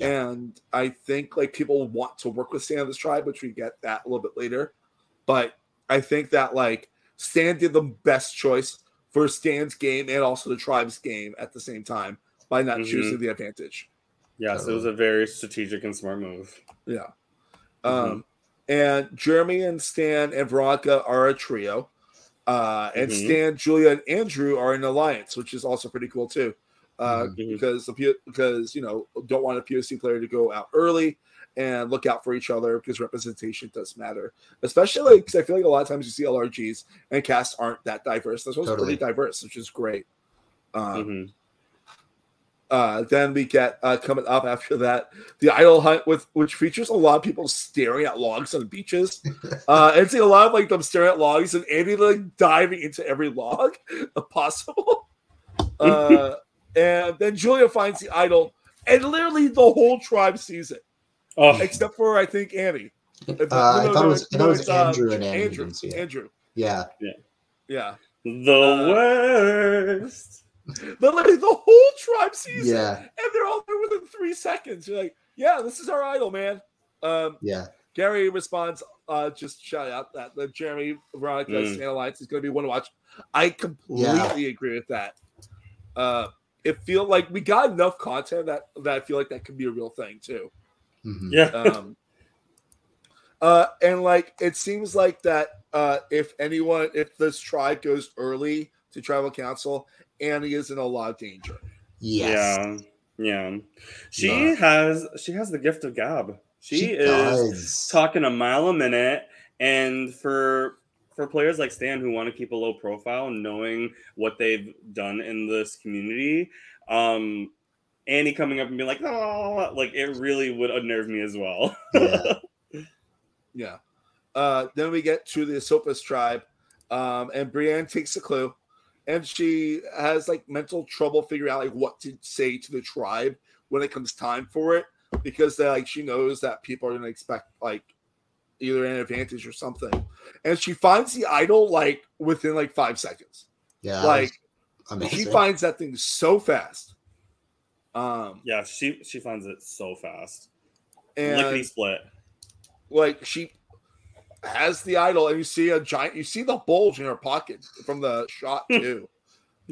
And I think like people want to work with Stan in this tribe, which we get that a little bit later. But I think that like Stan did the best choice for Stan's game and also the tribe's game at the same time by not Mhm. choosing the advantage. Yes, it was a very strategic and smart move. Yeah. Mhm. Um, and Jeremy and Stan and Veronica are a trio. Uh, and Mhm. Stan, Julia, and Andrew are an alliance, which is also pretty cool too. Uh, Mhm. because the P- because you know don't want a POC player to go out early and look out for each other because representation does matter, especially because I feel like a lot of times you see LRGs and casts aren't that diverse. This one's Totally. pretty diverse, which is great. Um, Mhm. uh, then we get uh, coming up after that the idol hunt with which features a lot of people staring at logs on the beaches. Uh, and see a lot of like them staring at logs and Andy like diving into every log possible. Uh, and then Julia finds the idol, and literally the whole tribe sees it, Oh, except for I think Annie. Uh, I thought it was, I thought it was it's, uh, Andrew and Andy Andrew. didn't. Andrew. Yeah. Yeah. Yeah. the worst. But like, the whole tribe sees Yeah. it, and they're all there within three seconds. You're like, yeah, this is our idol, man. Um, Yeah. Gary responds, uh, just shout out that the Jeremy Veronica Mm. Stan Alliance is going to be one to watch. I completely agree with that. Uh, it feel like we got enough content that that I feel like that could be a real thing too. Mhm. Yeah. Um, uh, and like it seems like that uh, if anyone, if this tribe goes early to tribal council, Annie is in a lot of danger. Yes. Yeah. Yeah. She Yeah. has she has the gift of gab. She, She is does. talking a mile a minute. And for for players like Stan who want to keep a low profile, knowing what they've done in this community, um, Annie coming up and being like, oh, like it really would unnerve me as well. Yeah. Yeah. Uh, then we get to the Esopus tribe, um, and Brienne takes a clue, and she has like mental trouble figuring out like what to say to the tribe when it comes time for it, because they like she knows that people are gonna expect like either an advantage or something, and she finds the idol like within like five seconds. Yeah, that like was she finds that thing so fast. Um, yeah, she she finds it so fast. and Lickety split. like she has the idol and you see a giant you see the bulge in her pocket from the shot too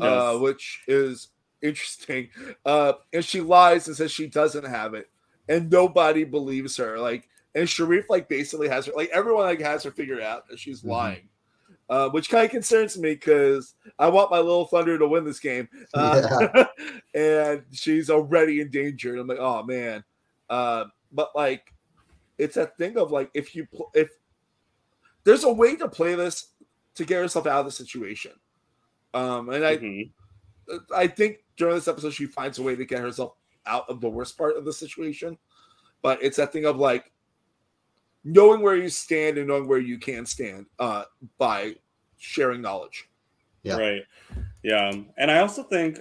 uh which is interesting uh and she lies and says she doesn't have it and nobody believes her like and Sharif like basically has her like everyone like has her figured out that she's Mhm. lying uh, which kind of concerns me because I want my little thunder to win this game, uh, and she's already in danger. I'm like, oh man, uh, but like, it's that thing of like, if you pl- if there's a way to play this to get yourself out of the situation, um, and I Mhm. I think during this episode she finds a way to get herself out of the worst part of the situation, but it's that thing of like knowing where you stand and knowing where you can stand uh, by sharing knowledge. Yeah. Right. Yeah. And I also think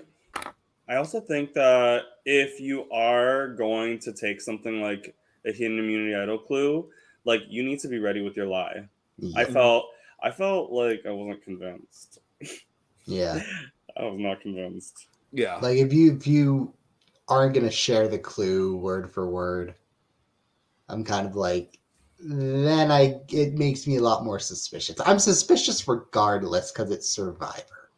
I also think that if you are going to take something like a hidden immunity idol clue, like you need to be ready with your lie. I felt I felt like I wasn't convinced. yeah. I was not convinced. Yeah. Like if you if you aren't gonna share the clue word for word, I'm kind of like then I it makes me a lot more suspicious. I'm suspicious regardless because it's Survivor.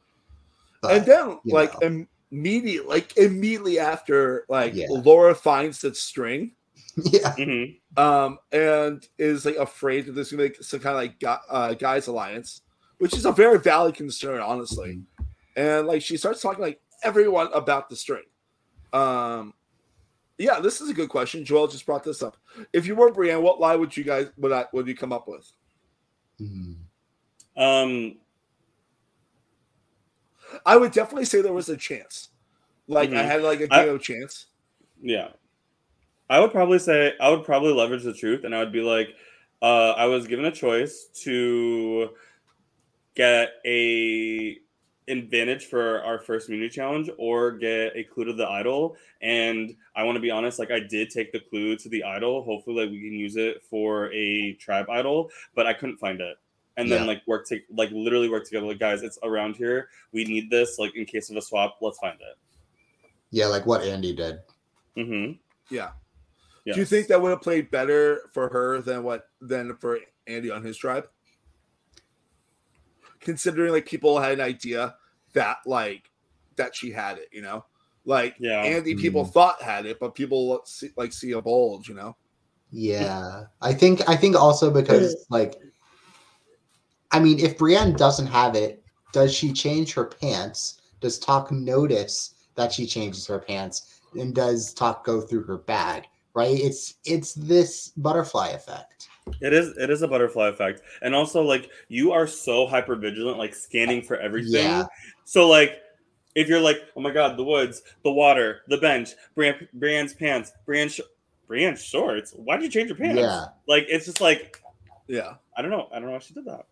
But, and then like know. immediately like immediately after like Yeah. Laura finds the string yeah, Mhm. um and is like afraid that there's gonna be some kind of like gu- uh, guys alliance which is a very valid concern honestly and like she starts talking like everyone about the string um yeah this is a good question joel just brought this up if you were brienne what lie would you guys would i would you come up with Mhm. Um i would definitely say there was a chance like i Mhm. had like a I- chance Yeah. I would probably say I would probably leverage the truth and I would be like, uh, I was given a choice to get a advantage for our first immunity challenge or get a clue to the idol. And I want to be honest, like I did take the clue to the idol. Hopefully like we can use it for a tribe idol, but I couldn't find it. And then Yeah. like work to like literally work together. Like guys, it's around here. We need this. Like in case of a swap, let's find it. yeah, like what Andy did. Mm-hmm. yeah Yes. do you think that would have played better for her than what than for andy on his tribe considering like people had an idea that like that she had it you know like Yeah. andy people Mhm. thought had it but people see, like see a bulge you know Yeah, I think I think also because like, I mean, if Brienne doesn't have it, does she change her pants? Does Talk notice that she changes her pants? And does Talk go through her bag? Right? It's it's this butterfly effect. It is it is a butterfly effect. And also like you are so hyper vigilant, like scanning for everything. Yeah. So like if you're like, oh my god, the woods, the water, the bench, Brian, Brian's pants, Brian, sh- Brian's shorts. Why did you change your pants? Yeah. Like it's just like yeah I don't know. I don't know why she did that.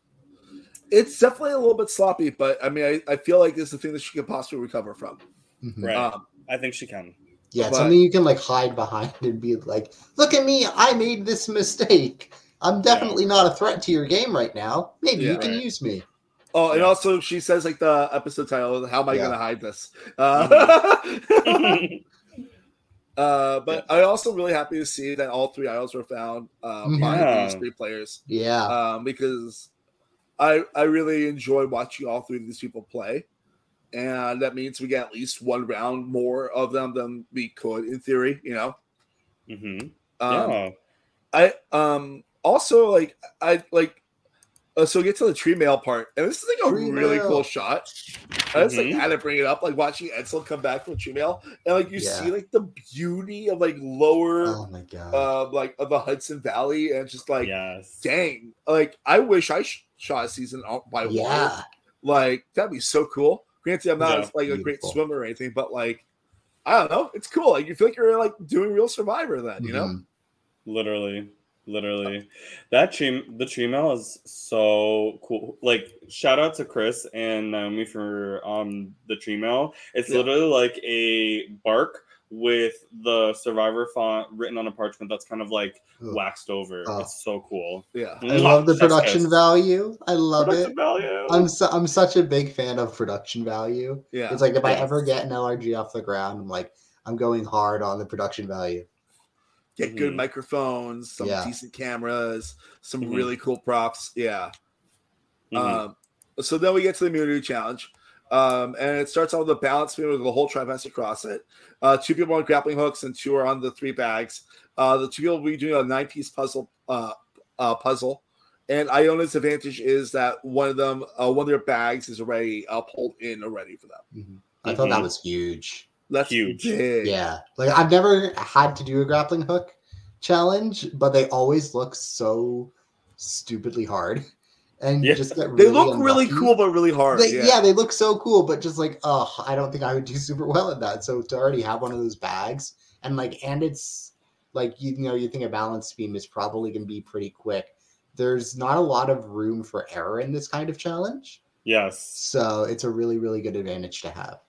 it's definitely a little bit sloppy but i mean i, I feel like it's the thing that she could possibly recover from Mhm. Right. um I think she can. Yeah, But- something you can like hide behind and be like, "Look at me! I made this mistake. I'm definitely not a threat to your game right now. Maybe you can Right. use me." Oh, and Yeah. also she says like the episode title, "How am I Yeah. going to hide this?" Uh, uh, but I also really happy to see that all three idols were found uh, by Yeah. these three players Yeah, um, because I I really enjoy watching all three of these people play, and that means we get at least one round more of them than we could in theory. You know, hmm um, yeah. I um also like I like uh, so get to the tree mail part, and this is like a Tree really mail. cool shot. I just Mhm. like had to bring it up, like watching Edsel come back from tree mail, and like you see like the beauty of like lower oh my god. uh like of the Hudson Valley, and just like yes. dang, like I wish I sh- shot a season out by water. yeah, Like that'd be so cool. Granted, I'm not Yeah, like a great swimmer or anything, but like I don't know. It's cool. Like you feel like you're like doing real Survivor then, you know? Mhm. Literally, literally, that tree, the tree mail is so cool. Like, shout out to Chris and Naomi for um the tree mail. It's Yeah. literally like a bark with the survivor font written on a parchment that's kind of like Ugh. waxed over. Oh. It's so cool. Yeah. I love the production value. I love Production it. value. I'm su- I'm such a big fan of production value. Yeah. It's like if I ever get an LRG off the ground, I'm like I'm going hard on the production value. Get good Mhm. microphones, some Yeah. decent cameras, some Mhm. really cool props. Yeah. Mhm. Um, so then we get to the immunity challenge. Um, and it starts out with a balance beam with the whole tribe has to cross it. Uh, two people on grappling hooks and two are on the three bags. Uh, the two people will be doing a nine piece puzzle uh, uh, puzzle. And Iona's advantage is that one of them, uh, one of their bags is already uh, pulled in already for them. Mhm. I thought that Mhm. was huge. That's Huge. big. Yeah, like I've never had to do a grappling hook challenge, but they always look so stupidly hard, and Yeah. just get They really look really cool, but really hard. They, yeah. yeah. they look so cool, but just like, oh, I don't think I would do super well at that. So to already have one of those bags and like, and it's like you know, you think a balance beam is probably going to be pretty quick. There's not a lot of room for error in this kind of challenge, Yes. so it's a really, really good advantage to have.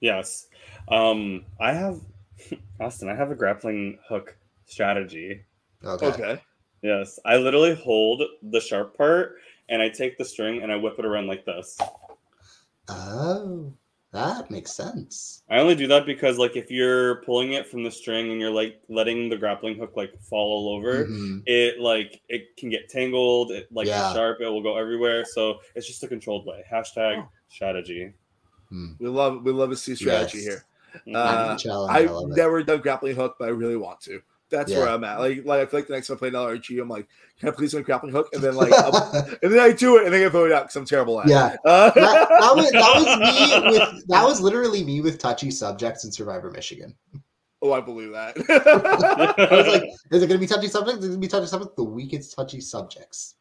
Yes. Um, I have Austin, I have a grappling hook strategy. Okay. Okay. Yes. I literally hold the sharp part and I take the string and I whip it around like this. Oh, that makes sense. I only do that because like if you're pulling it from the string and you're like letting the grappling hook like fall all over, Mhm. it like it can get tangled, it like Yeah. sharp, it will go everywhere. So it's just a controlled way. Hashtag strategy. We love we love to see strategy Yes. here. Mhm. Uh, I I've love it. never done grappling hook, but I really want to. That's where I'm at. Like, like I feel like the next time I play another RG, I'm like, can I please do a grappling hook? And then like, and then I do it, and then I get voted out because I'm terrible at. Yeah. it. Uh, that, that was that was me with that was literally me with touchy subjects in Survivor Michigan. oh, I believe that. I was like, is it gonna be touchy subjects? Is it gonna be touchy subjects? The weakest touchy subjects.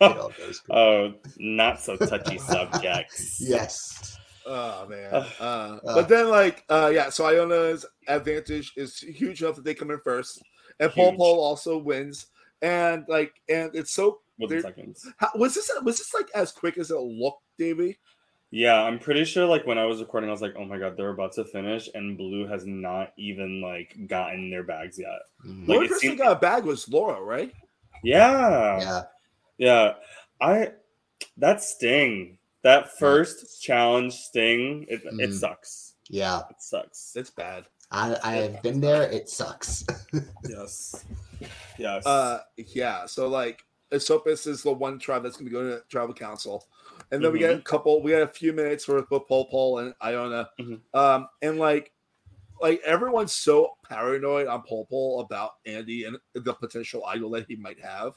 It all goes good. Oh, not so touchy subjects. yes. Oh man. Uh, Uh. but then like uh yeah, so Iona's advantage is huge enough that they come in first. And Paul Huge. Paul also wins. And like and it's so Within seconds. how, was this was this like as quick as it looked, Davey? Yeah, I'm pretty sure like when I was recording, I was like, oh my god, they're about to finish, and Blue has not even like gotten their bags yet. Mhm. The Like, only person seemed- got a bag was Laura, right? Yeah. Yeah. Yeah. I that sting, that first challenge sting, it, it Mhm. sucks. Yeah. It sucks. It's bad. I I have been there. It sucks. Yes. Yes. Uh yeah, so like Esopus is the one tribe that's gonna go to tribal council. And then we get a couple we got a few minutes for both Pollepel and Iona. Mhm. Um and like like everyone's so paranoid on Pollepel about Andy and the potential idol that he might have.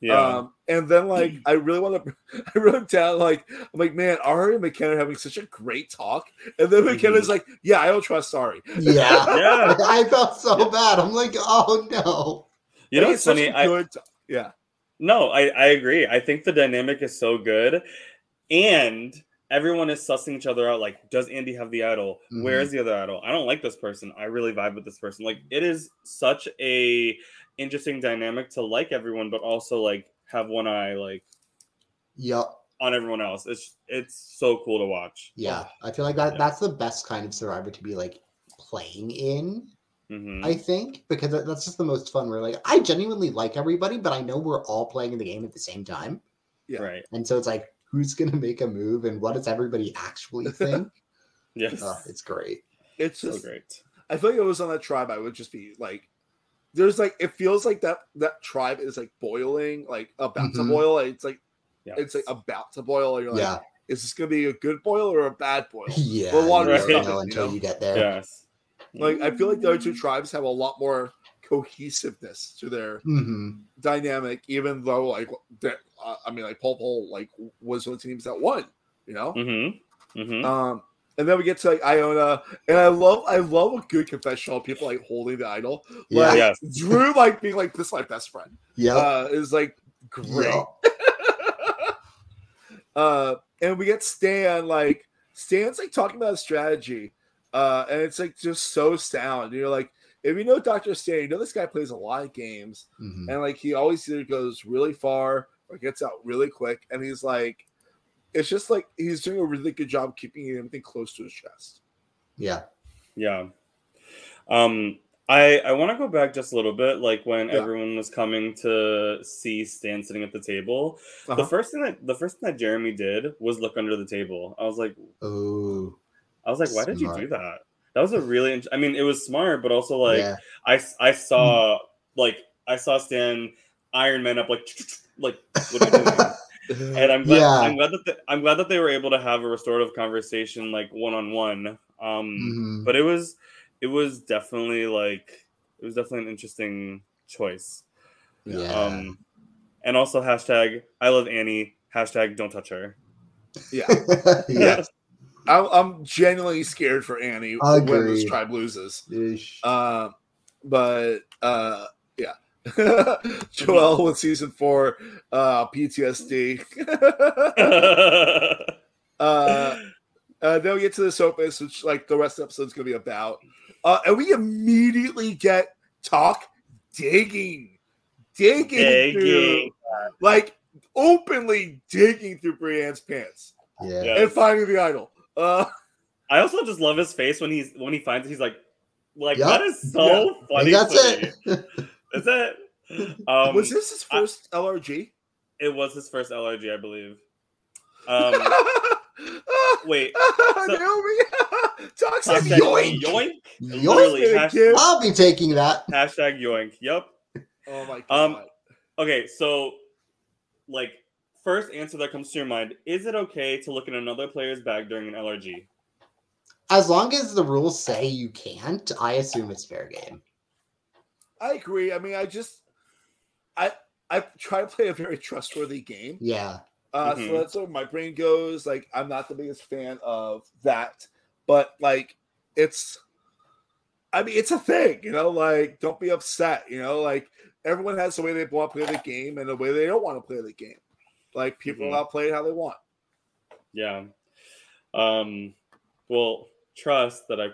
Yeah. Um, and then like I really want to, I wrote down like I'm like, man, Ari and McKenna are having such a great talk, and then McKenna's like, yeah, I don't trust Ari. yeah. yeah. I felt so bad. I'm like, oh no. You know Like, what's such funny? a I good yeah, No, I, I agree. I think the dynamic is so good. And everyone is sussing each other out. Like, does Andy have the idol? Where Mhm. is the other idol? I don't like this person. I really vibe with this person. Like, it is such a interesting dynamic to like everyone, but also like have one eye like Yep. on everyone else. It's it's so cool to watch. Yeah. I feel like that Yeah. that's the best kind of survivor to be like playing in. hmm I think because that's just the most fun. Where like I genuinely like everybody, but I know we're all playing in the game at the same time, Yeah. Right. and so it's like who's gonna make a move and what does everybody actually think? Yes. oh, it's great. it's so just great. I feel like if it was on that tribe, I would just be like, there's like it feels like that that tribe is like boiling, like about to Mhm. boil. Like, it's like Yeah. it's like about to boil. And you're like, yeah, is this gonna be a good boil or a bad boil? yeah. Well, water you is never coming, know until you get there. Yes. Like I feel like the other two tribes have a lot more cohesiveness to their hmm dynamic, even though like uh, I mean, like Pollepel like was one of the teams that won, you know. Mm-hmm. Mm-hmm. Um, and then we get to like Iona, and I love I love a good confessional. People like holding the idol, Yeah. like Yes. Drew like being like this is my best friend. Yeah, Uh, is like great. Yep. uh, and we get Stan like Stan's like talking about a strategy. Uh, and it's like just so sound. You're like, if you know Dr. Stan, you know this guy plays a lot of games, Mhm. and like he always either goes really far or gets out really quick. And he's like, it's just like he's doing a really good job keeping everything close to his chest. Yeah. Yeah. Um, I I want to go back just a little bit, like when Yeah. everyone was coming to see Stan sitting at the table. Uh-huh. The first thing that the first thing that Jeremy did was look under the table. I was like, oh, I was like, why did you do that? That was a really. int- I mean, it was smart, but also like Yeah. I s- I saw like I saw Stan Iron Man up like like what are you doing? and I'm glad Yeah. I'm glad that the, I'm glad that they were able to have a restorative conversation like one on one. But it was it was definitely like it was definitely an interesting choice. Yeah. Um, and also hashtag I love Annie. Hashtag don't touch her. Yeah. yeah. I'm, I'm genuinely scared for Annie when this tribe loses. Uh, but uh, yeah, Joel with season four, uh, PTSD. uh, uh, then we get to the Esopus, which like the rest of the episode is gonna be about, uh, and we immediately get talk digging, digging, Digging. through, like openly digging through Brienne's pants yeah. Yeah. and finding the idol. Uh, I also just love his face when he's when he finds it. He's like, like Yup. that is so Yeah. Funny. think that's it. That's that? Um, was this his I- first LRG? It was his first LRG, I believe. Um, wait. Naomi, Doc said hashtag yoink. yoink. Yoink. Literally, Yoink. hash- I'll be taking that. hashtag yoink. Yep. Oh my god. Um, Okay, so like first answer that comes to your mind: Is it okay to look in another player's bag during an LRG? As long as the rules say you can't, I assume it's fair game. I agree. I mean, I just, I, I try to play a very trustworthy game. Yeah. Uh, Mhm. So that's where my brain goes. Like, I'm not the biggest fan of that, but like, it's, I mean, it's a thing, you know. Like, don't be upset, you know. Like, everyone has the way they want to play the game and the way they don't want to play the game. Like, people Mhm. are allowed to play it how they want. Yeah. Um. Well, trust that I.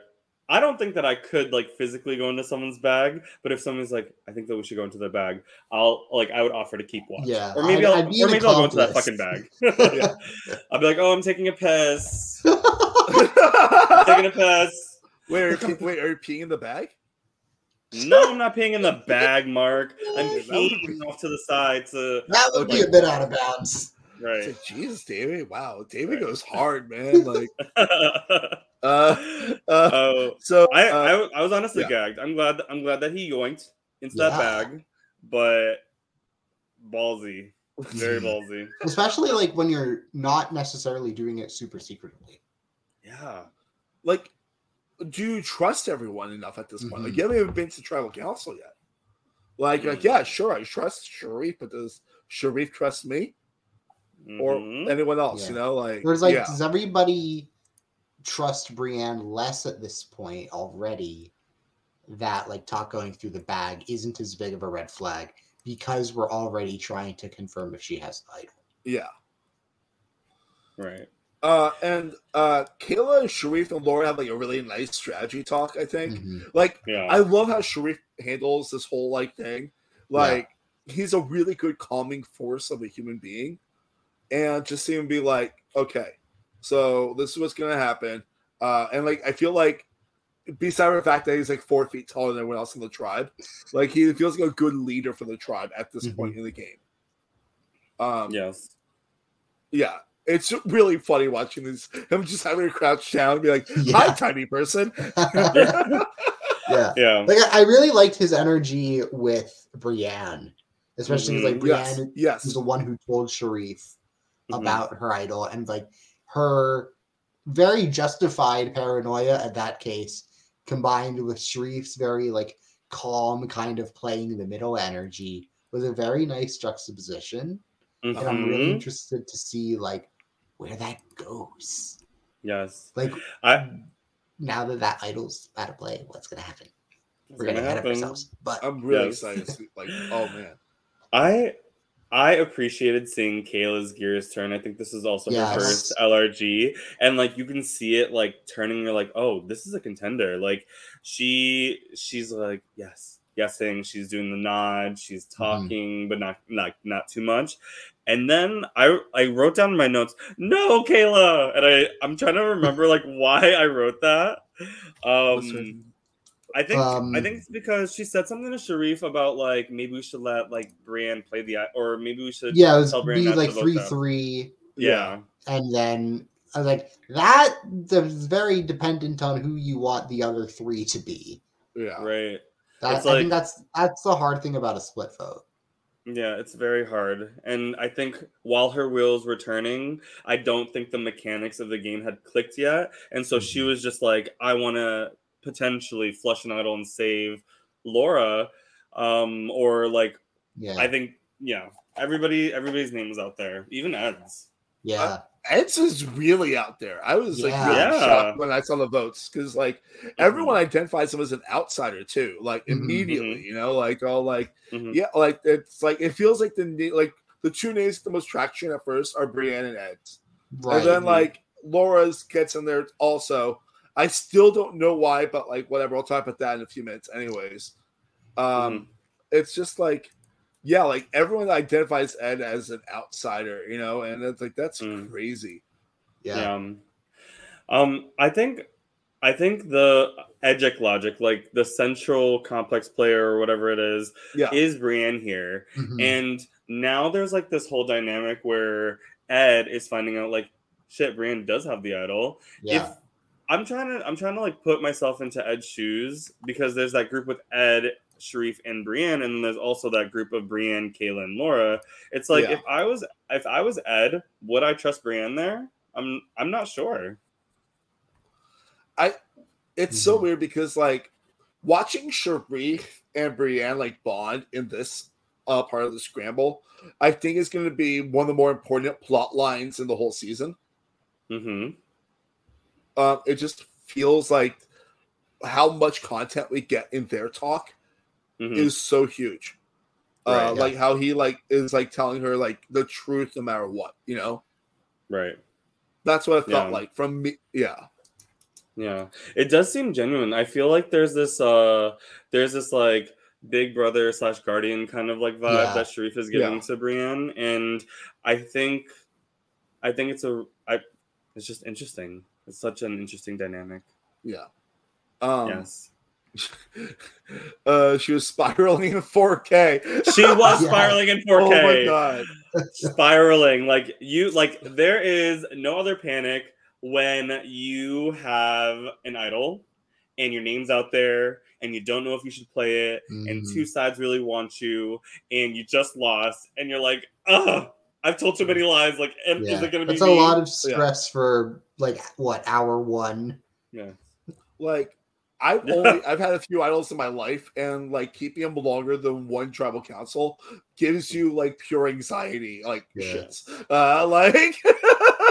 I don't think that I could like physically go into someone's bag, but if someone's like, I think that we should go into their bag, I'll like I would offer to keep watch. Yeah, Or maybe I'd- I'll I'd or an maybe I'll go into that fucking bag. I'll be like, oh, I'm taking a piss. taking a piss. Wait, are you, wait, are you peeing in the bag? No, I'm not peeing in the bag, Mark. I'm Okay, that would be- peeing off to the side to That would be a bit out of bounds. It's right. like, Jesus, David. Wow, David goes hard, man. Like, uh, uh, oh, so I, uh, I w- I was honestly yeah. gagged. I'm glad I'm glad that he yoinked into Yeah. that bag, but ballsy, very ballsy. Especially like when you're not necessarily doing it super secretly. Yeah, like, do you trust everyone enough at this point? Like, Mhm. you haven't even been to tribal council yet. Like, like, Mm. yeah, sure, I trust Sharif, but does Sharif trust me or Mhm. anyone else? Yeah. You know, like, Whereas like yeah, does everybody trust Brienne less at this point already that like talk going through the bag isn't as big of a red flag because we're already trying to confirm if she has the idol. yeah. right. Uh, and uh, Kayla and Sharif and Laura have like a really nice strategy talk. I think. Mhm. Like, Yeah, I love how Sharif handles this whole like thing. Like he's a really good calming force of a human being. And just see him be like, okay, so this is what's gonna happen. Uh and like I feel like beside the fact that he's like four feet taller than everyone else in the tribe, like he feels like a good leader for the tribe at this Mhm. point in the game. Um yes. yeah. It's really funny watching this him just having to crouch down and be like, Hi, tiny person. Yeah. Yeah, Like I I really liked his energy with Brienne. Especially 'cause, like Mhm. Brienne yes, was yes. the one who told Sharif Mhm. about her idol and like her very justified paranoia at that case combined with Sharif's very like calm kind of playing the middle energy was a very nice juxtaposition and i'm really Mhm. interested to see like where that goes yes. like I now that that idol's out of play what's gonna happen we're gonna gonna ahead of happen. ourselves but I'm really Yes. excited. To see, like, oh man. I I appreciated seeing Kayla's gears turn. I think this is also Yes. her first LRG, and like you can see it like turning. You're like, oh, this is a contender. Like she, she's like, yes, yesing. She's doing the nod. She's Mm-hmm. talking, but not not not too much. And then I I wrote down my notes, no, Kayla, and I I'm trying to remember like why I wrote that. Um, I think Um, I think it's because she said something to Sharif about like maybe we should let like Brienne play the or maybe we should Yeah, it was tell be not like three them. three, Yeah. and then I was like, that is very dependent on who you want the other three to be. Yeah. Right. That, It's I like- think that's that's the hard thing about a split vote. Yeah, it's very hard. And I think while her wheels were turning, I don't think the mechanics of the game had clicked yet. And so Mm-hmm. she was just like, I want to potentially flush an idol and save Laura. Um, or like, Yeah, I think, yeah, everybody, everybody's name was out there, even Ed's. yeah, Eds is really out there. I was like Yeah. really Yeah. shocked when I saw the votes because like everyone identifies him as an outsider too, like Mhm. immediately. You know, like all like Mhm. yeah, like it's like it feels like the like the two names the most traction at first are Brienne and Eds, right. and then like Laura's gets in there also. I still don't know why, but like whatever. I'll talk about that in a few minutes, anyways. Um, Mhm. it's just like yeah, like everyone identifies Ed as an outsider, you know, and it's like that's Mm. crazy. yeah, Yeah. Um, um, I think I think the Edgic logic, like the central complex player or whatever it is, Yeah. is Brienne here. Mhm. And now there's like this whole dynamic where Ed is finding out like shit, Brienne does have the idol. yeah, If I'm trying to I'm trying to like put myself into Ed's shoes because there's that group with Ed, Sharif, and Brienne, and then there's also that group of Brienne, Kayla, and Laura. It's like Yeah. if I was if I was Ed, would I trust Brienne there? I'm I'm not sure. I it's so Mhm. weird because like watching Sharif and Brienne like bond in this uh part of the scramble, I think is going to be one of the more important plot lines in the whole season. Mm-hmm. Um, it just feels like how much content we get in their talk Mhm. is so huge. Right, uh, yeah. like how he like is like telling her like the truth no matter what, you know. Right. That's what it felt Yeah. like from me. Yeah, Yeah. It does seem genuine. I feel like there's this uh there's this like big brother slash guardian kind of like vibe Yeah. that Sharif is giving Yeah. to Brienne. And I think I think it's a I it's just interesting. It's such an interesting dynamic. yeah. Um, yes. uh, she was spiraling in 4K. She was Yeah. spiraling in 4K. Oh my 4K. god. spiraling like you like there is no other panic when you have an idol and your name's out there and you don't know if you should play it and Mhm. two sides really want you and you just lost and you're like ugh i've told too many lies like am- yeah. is it gonna be That's a me? lot of stress for like what hour one. yeah Like I've only I've had a few idols in my life, and like keeping them longer than one tribal council gives you like pure anxiety, like Yeah. shits. Uh, like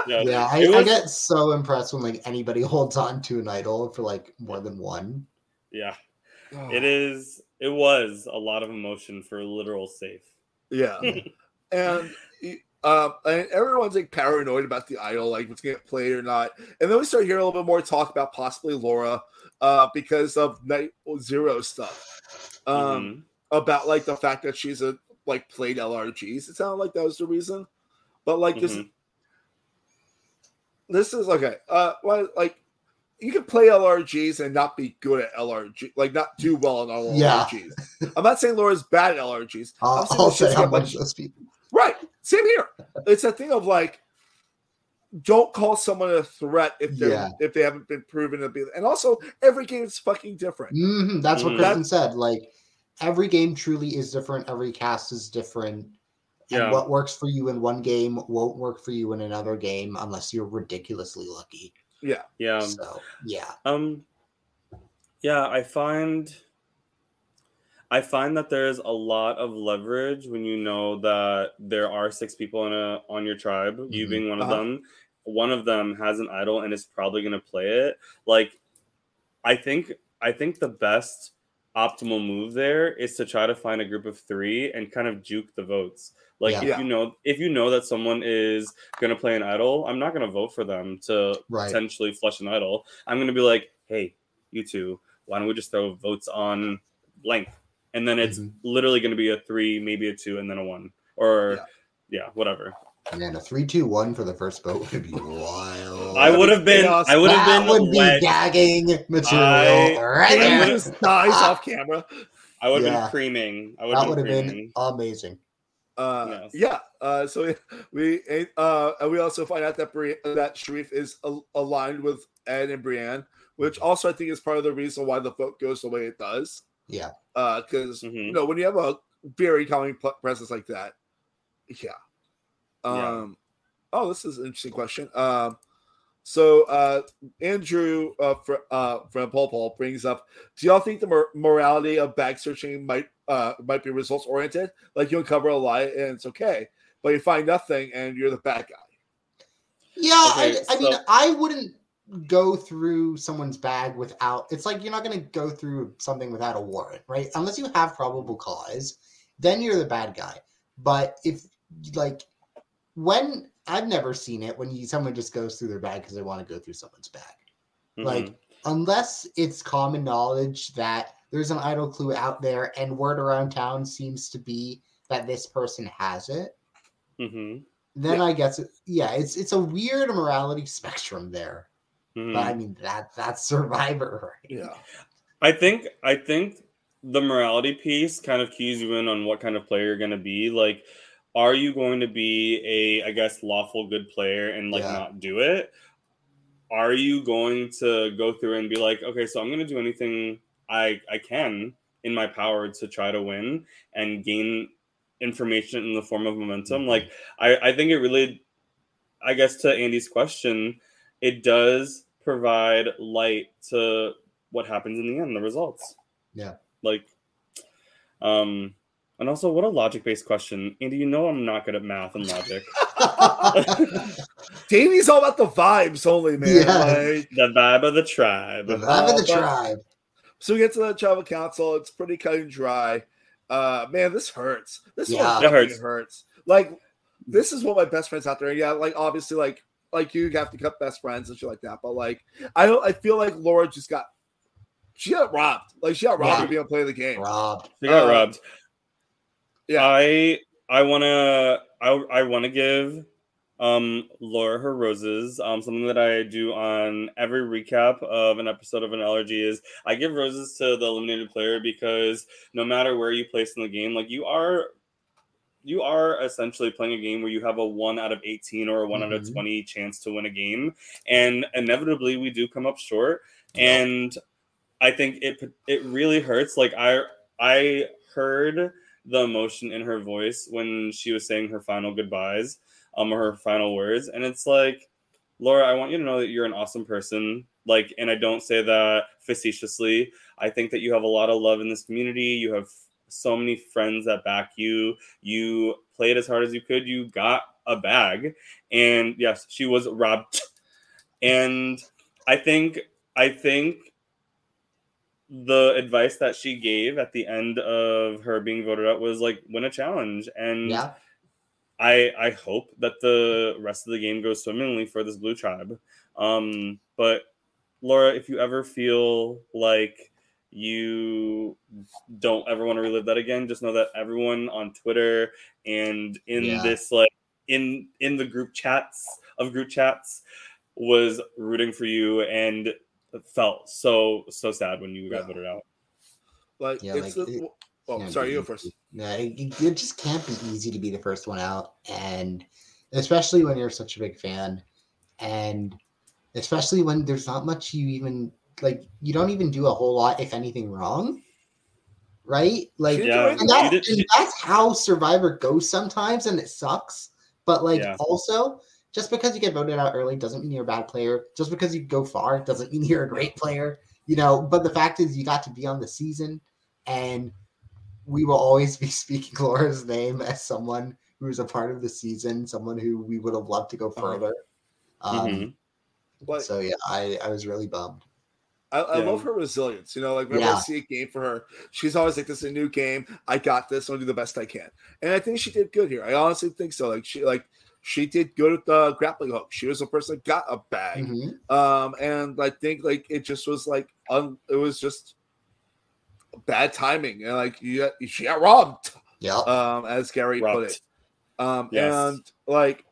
yeah, Yeah, I, It I get so impressed when like anybody holds on to an idol for like more than one. yeah it is it was a lot of emotion for literal safe Yeah, and um, and everyone's like paranoid about the idol, like what's gonna get played or not. And then we start hearing a little bit more talk about possibly Laura, uh, because of Night Zero stuff. Um, Mhm. about like the fact that she's a like played LRGs. It sounded like that was the reason, but like this, Mhm. this is okay. Uh, well, like you can play LRGs and not be good at LRG, like not do well on all Yeah. LRGs. I'm not saying Laura's bad at LRGs. I'll, I'm saying I'll say how a much bunch- those people. Right. Same here. It's a thing of like, don't call someone a threat if they are Yeah. if they haven't been proven to be. And also, every game is fucking different. Mhm, That's what Mhm. Kristen said. Like every game truly is different. Every cast is different. Yeah. And what works for you in one game won't work for you in another game unless you're ridiculously lucky. Yeah. yeah so yeah. Um yeah, I find I find that there's a lot of leverage when you know that there are six people in a on your tribe, you Mhm. being one of Uh-huh. them. One of them has an idol and is probably going to play it. Like I think I think the best optimal move there is to try to find a group of three and kind of juke the votes. Like Yeah. if Yeah. you know if you know that someone is gonna play an idol, I'm not gonna vote for them to Right. potentially flush an idol. I'm gonna be like, hey, you two, why don't we just throw votes on blank? And then it's Mhm. literally gonna be a three, maybe a two, and then a one. Or yeah, whatever. Man, a three, two, one for the first vote would be wild. I would have been. I would have been would be gagging material I- right And there. he just dies off camera. I would have Yeah. been creaming. I would That have would been have been amazing. Uh, Yes. Yeah. Uh, so we uh, and we also find out that Bri- that Sharif is al- aligned with Ed and Brienne, which also I think is part of the reason why the vote goes the way it does. Yeah. Because Mhm. you know when you have a very calming presence like that, yeah. Yeah. Um. Oh, this is an interesting question. Um. So uh, Andrew uh, fr- uh, from Pollepel brings up: Do y'all think the mor- morality of bag searching might uh, might be results oriented? Like you uncover a lie and it's okay, but you find nothing and you're the bad guy. Yeah, Okay, I, I mean, I wouldn't go through someone's bag without. It's like you're not going to go through something without a warrant, right? Unless you have probable cause, then you're the bad guy. But if like when I've never seen it when you someone just goes through their bag because they want to go through someone's bag. Mhm. Like unless it's common knowledge that there's an idle clue out there and word around town seems to be that this person has it Mhm. then Yeah. I guess yeah, it's it's a weird morality spectrum there. Mhm. But I mean that that's Survivor, right? Yeah. I think I think the morality piece kind of keys you in on what kind of player you're going to be. Like, are you going to be a, I guess, lawful good player and like Yeah. not do it? Are you going to go through and be like, okay, so I'm going to do anything I I can in my power to try to win and gain information in the form of momentum? Mhm. Like, I I think it really, I guess, to Andy's question, it does provide light to what happens in the end, the results. Yeah. Like, um, and also, what a logic-based question, Andy. You know, I'm not good at math and logic. Davey's all about the vibes only, man. Yeah. Like, the vibe of the tribe. The vibe of the Uh, but- tribe. so we get to the tribal council. It's pretty cut and dry. Uh, man, this hurts. This Yeah. one It hurts. hurts. Like, this is what my best friends out there. Yeah, like obviously, like like you have to cut best friends and shit like that. But like, I don't. I feel like Laura just got she got robbed. Like she got robbed Yeah. of being able to play the game. Rob. They got Uh, robbed. Yeah. I I wanna I I wanna give um Laura her roses. Um something that I do on every recap of an episode of an LRG is I give roses to the eliminated player because no matter where you place in the game, like you are you are essentially playing a game where you have a one out of 18 or a one out of Mhm. 20 chance to win a game. And inevitably we do come up short. And I think it it really hurts. Like I I heard the emotion in her voice when she was saying her final goodbyes, um, or her final words, and it's like, Laura, I want you to know that you're an awesome person. Like, and I don't say that facetiously. I think that you have a lot of love in this community. You have so many friends that back you. You played as hard as you could. You got a bag, and yes, she was robbed. And I think I think the advice that she gave at the end of her being voted out was like win a challenge and Yeah. i i hope that the rest of the game goes swimmingly for this blue tribe um but laura if you ever feel like you don't ever want to relive that again just know that everyone on twitter and in Yeah. this like in in the group chats of group chats was rooting for you and felt so so sad when you got Yeah. voted out. Like Yeah, it's like, the, it oh, can't sorry, be you go first. No, it, it just can't be easy to be the first one out, and especially when you're such a big fan, and especially when there's not much you even like. You don't even do a whole lot, if anything, wrong. Right? Like, Yeah, and, the that, you did- and that's how Survivor goes sometimes, and it sucks. But like, Yeah. also, just because you get voted out early doesn't mean you're a bad player. Just because you go far doesn't mean you're a great player. You know. But the fact is, you got to be on the season, and we will always be speaking Laura's name as someone who was a part of the season, someone who we would have loved to go Uh-huh. further. Um, Mhm. But So yeah, I I was really bummed. I, I Yeah. love her resilience. You know, like whenever I see a game for her, she's always like, "This is a new game. I got this. I'll do the best I can." And I think she did good here. I honestly think so. Like she, like she did good with the grappling hook. She was the person that got a bag. Mhm. Um, and I think like it just was like un, it was just bad timing, and like you, got- she got robbed. Yeah. Um, as Gary put it. Um, Yes. and like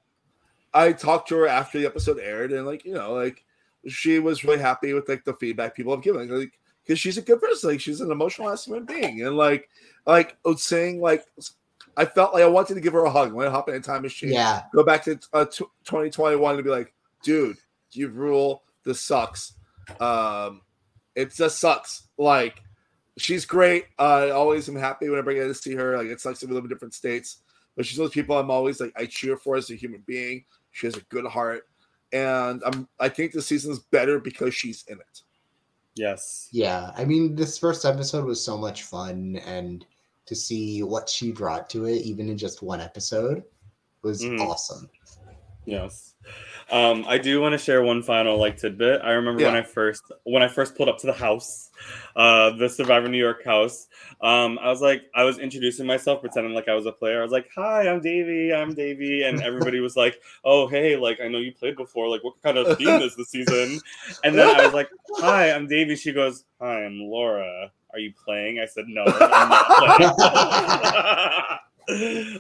I talked to her after the episode aired, and like you know, like she was really happy with like the feedback people have given, like because she's a good person, like she's an emotional ass human being, and like like oh, saying like I felt like I wanted to give her a hug when I hop in a time machine, Yeah. go back to uh, t- 2021 and be like, dude, you rule. This sucks. Um, it just sucks. Like she's great. I always am happy whenever I get to see her. Like it sucks that we live in different states, but she's those people I'm always like I cheer for as a human being. She has a good heart, and I'm I think the season's better because she's in it. Yes. Yeah, I mean, this first episode was so much fun, and to see what she brought to it, even in just one episode, was Mhm. awesome. Yes. Um, I do want to share one final like tidbit. I remember when I first when I first pulled up to the house, uh, the Survivor New York house. Um, I was like, I was introducing myself, pretending like I was a player. I was like, "Hi, I'm Davey. I'm Davey," and everybody was like, "Oh, hey, like I know you played before. Like, what kind of theme is the season?" And then I was like, "Hi, I'm Davey." She goes, "Hi, I'm Laura. Are you playing?" I said, "No, I'm not playing."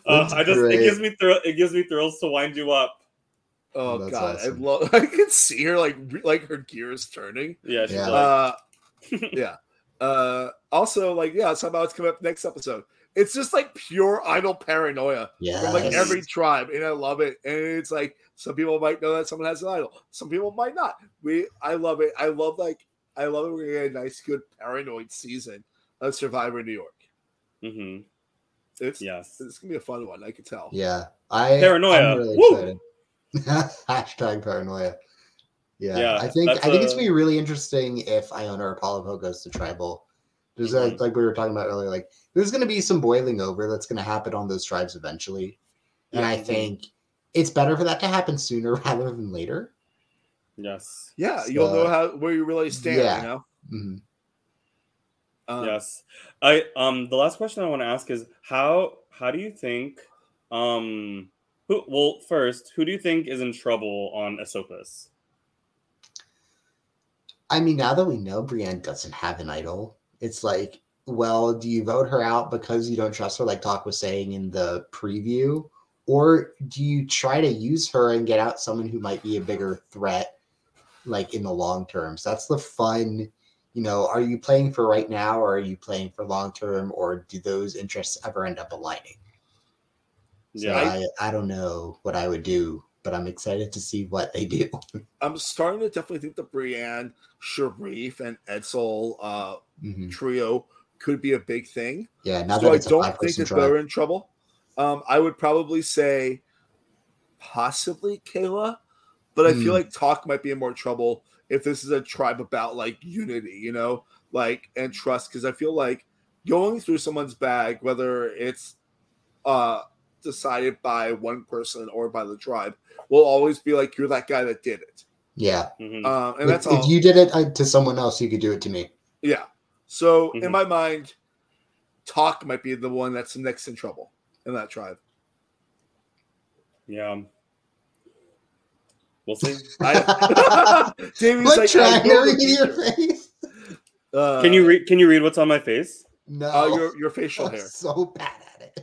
uh, I just great. it gives me thrill. It gives me thrills to wind you up. Oh That's god, awesome. I love. I can see her like re- like her gears turning. Yeah, she's Yeah. like, Uh, yeah. Uh, also, like, yeah, it's about coming up next episode. It's just like pure idol paranoia from like every tribe, and I love it. And it's like some people might know that someone has an idol, some people might not. We, I love it. I love like, I love it. We're gonna get a nice, good paranoid season of Survivor New York. hmm It's yes. it's gonna be a fun one. I can tell. Yeah, I Paranoia. I'm really Woo! excited. Hashtag paranoia. Yeah, Yeah, I think I think it's gonna be really interesting if Iona or Apollo goes to tribal. There's a, like we were talking about earlier, like there's gonna be some boiling over that's gonna happen on those tribes eventually, and I Mhm. think it's better for that to happen sooner rather than later. Yes. Yeah, you'll know how where you really stand. Yeah. You know. Mhm. Um, yes. I um the last question I want to ask is how how do you think um who well first who do you think is in trouble on Esopus? I mean, now that we know Brienne doesn't have an idol, it's like, well, do you vote her out because you don't trust her, like Talk was saying in the preview? Or do you try to use her and get out someone who might be a bigger threat, like in the long term? So that's the fun, you know, are you playing for right now or are you playing for long term or do those interests ever end up aligning? So Yeah. I, I don't know what I would do, but I'm excited to see what they do. I'm starting to definitely think the Brienne, Sharif, and Edsel uh, Mhm. trio could be a big thing. Yeah, now so that I don't think that they're in trouble. Um, I would probably say possibly Kayla, but I feel Hmm. like Talk might be in more trouble if this is a tribe about like unity, you know, like and trust. Because I feel like going through someone's bag, whether it's uh decided by one person or by the tribe, will always be like you're that guy that did it. Yeah. Mhm. Um, and if, that's all. if you did it uh, to someone else, you could do it to me. Yeah. So in Mhm. my mind, Talk might be the one that's next in trouble in that tribe. yeah. We'll see. I, Davey's What like, I trying to read your face? Uh, Can you read can you read what's on my face? No. Uh, your your facial I'm hair. so bad at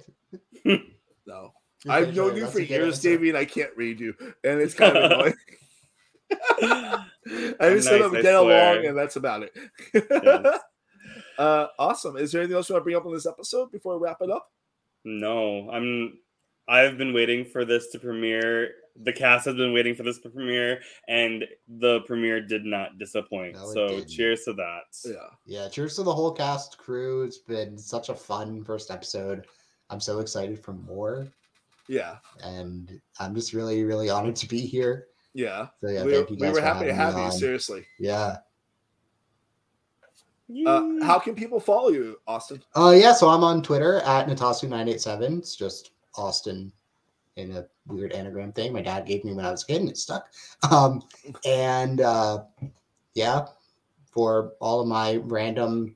it. No, Your I've facial known hair, you for years, answer. Davey, and I can't read you, and it's kind of annoying. I just said nice, I'm I get along, and that's about it. Yes. uh, awesome. Is there anything else you want to bring up on this episode before we wrap it up? No, I'm. I've been waiting for this to premiere. The cast has been waiting for this to premiere, and the premiere did not disappoint. No, so, didn't. cheers to that. Yeah. Yeah, cheers to the whole cast crew. It's been such a fun first episode. I'm so excited for more, Yeah. and I'm just really, really honored to be here. Yeah. So yeah, we, thank you we were for happy to have you, on. seriously. Yeah. Uh, how can people follow you, Austin? Uh, yeah. So I'm on Twitter at Natasu987. It's just Austin in a weird anagram thing my dad gave me when I was a kid, and it stuck. Um, and uh, yeah, for all of my random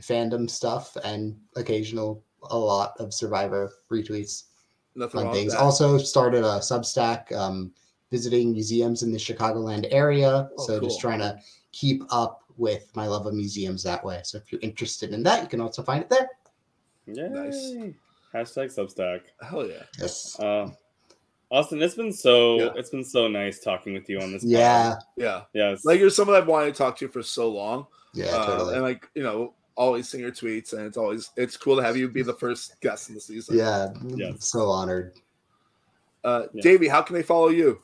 fandom stuff and occasional a lot of Survivor retweets. Nothing fun things. Also started a Substack, um, visiting museums in the Chicagoland area. Oh, so just trying to keep up with my love of museums that way. So if you're interested in that, you can also find it there. Yay. Nice. Hashtag Substack. Hell yeah. Yes. Uh, Austin, it's been so Yeah. it's been so nice talking with you on this. pod. Yeah. Yeah. Yes. Like you're someone I've wanted to talk to for so long. Yeah, Uh, totally. And like, you know, always seeing your tweets and it's always it's cool to have you be the first guest in the season. Yeah. Yes. So honored. Uh Yeah. Davey, how can they follow you?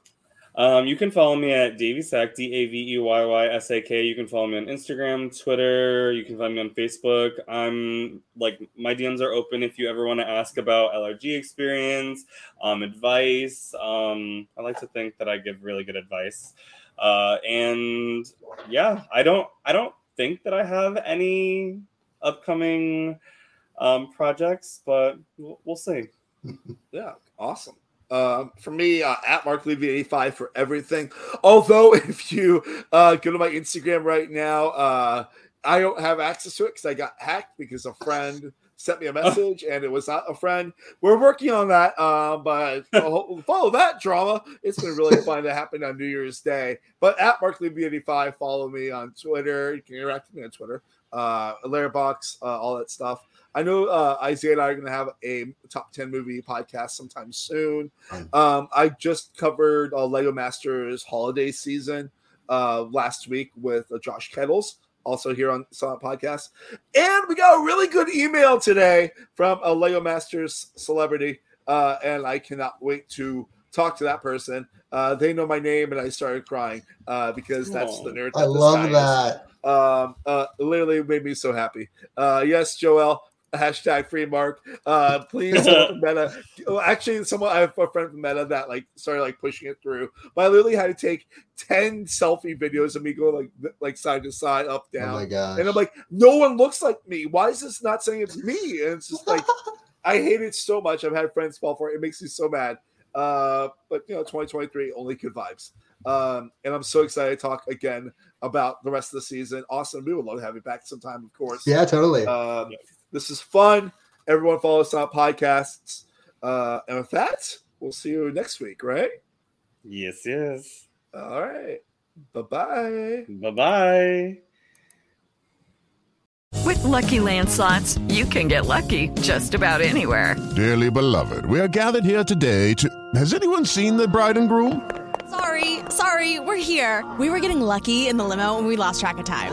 Um, you can follow me at Daveyy Sak, D A V E Y Y S A K. You can follow me on Instagram, Twitter. You can find me on Facebook. I'm like my DMs are open if you ever want to ask about LRG experience, um, advice. Um, I like to think that I give really good advice. Uh, and yeah, I don't I don't think that I have any upcoming um, projects, but we'll, we'll see. Yeah, awesome. Um, for me, uh, at Mark Levy 85 for everything. Although, if you uh, go to my Instagram right now, uh, I don't have access to it because I got hacked because a friend sent me a message and it was not a friend. We're working on that, uh, but follow that drama. It's been really fun to happen on New Year's Day. But at Mark Levy 85, follow me on Twitter. You can interact with me on Twitter, uh, Letterboxd, uh, all that stuff. I know uh, Isaiah and I are going to have a top 10 movie podcast sometime soon. Um, I just covered uh, Lego Masters holiday season uh, last week with uh, Josh Kettles, also here on Silent Podcast. And we got a really good email today from a Lego Masters celebrity. Uh, and I cannot wait to talk to that person. Uh, they know my name, and I started crying uh, because that's the nerd. I that this love guy that. um uh literally made me so happy uh yes joel hashtag free mark. Uh please meta well, actually someone i have a friend from meta that like started like pushing it through but i literally had to take 10 selfie videos of me going like like side to side up down Oh my gosh. and i'm like no one looks like me. Why is this not saying it's me? And it's just like i hate it so much. I've had friends fall for it. It makes me so mad. Uh but you know 2023 only good vibes. Um and i'm so excited to talk again about the rest of the season. Awesome we would love to have you back sometime of course. Yeah, totally. um this is fun everyone follow us on podcasts uh and with that we'll see you next week right Yes, yes. all right bye-bye Bye bye. With Lucky Land slots, you can get lucky just about anywhere. Dearly beloved, we are gathered here today to. Has anyone seen the bride and groom? Sorry, sorry, we're here. We were getting lucky in the limo and we lost track of time.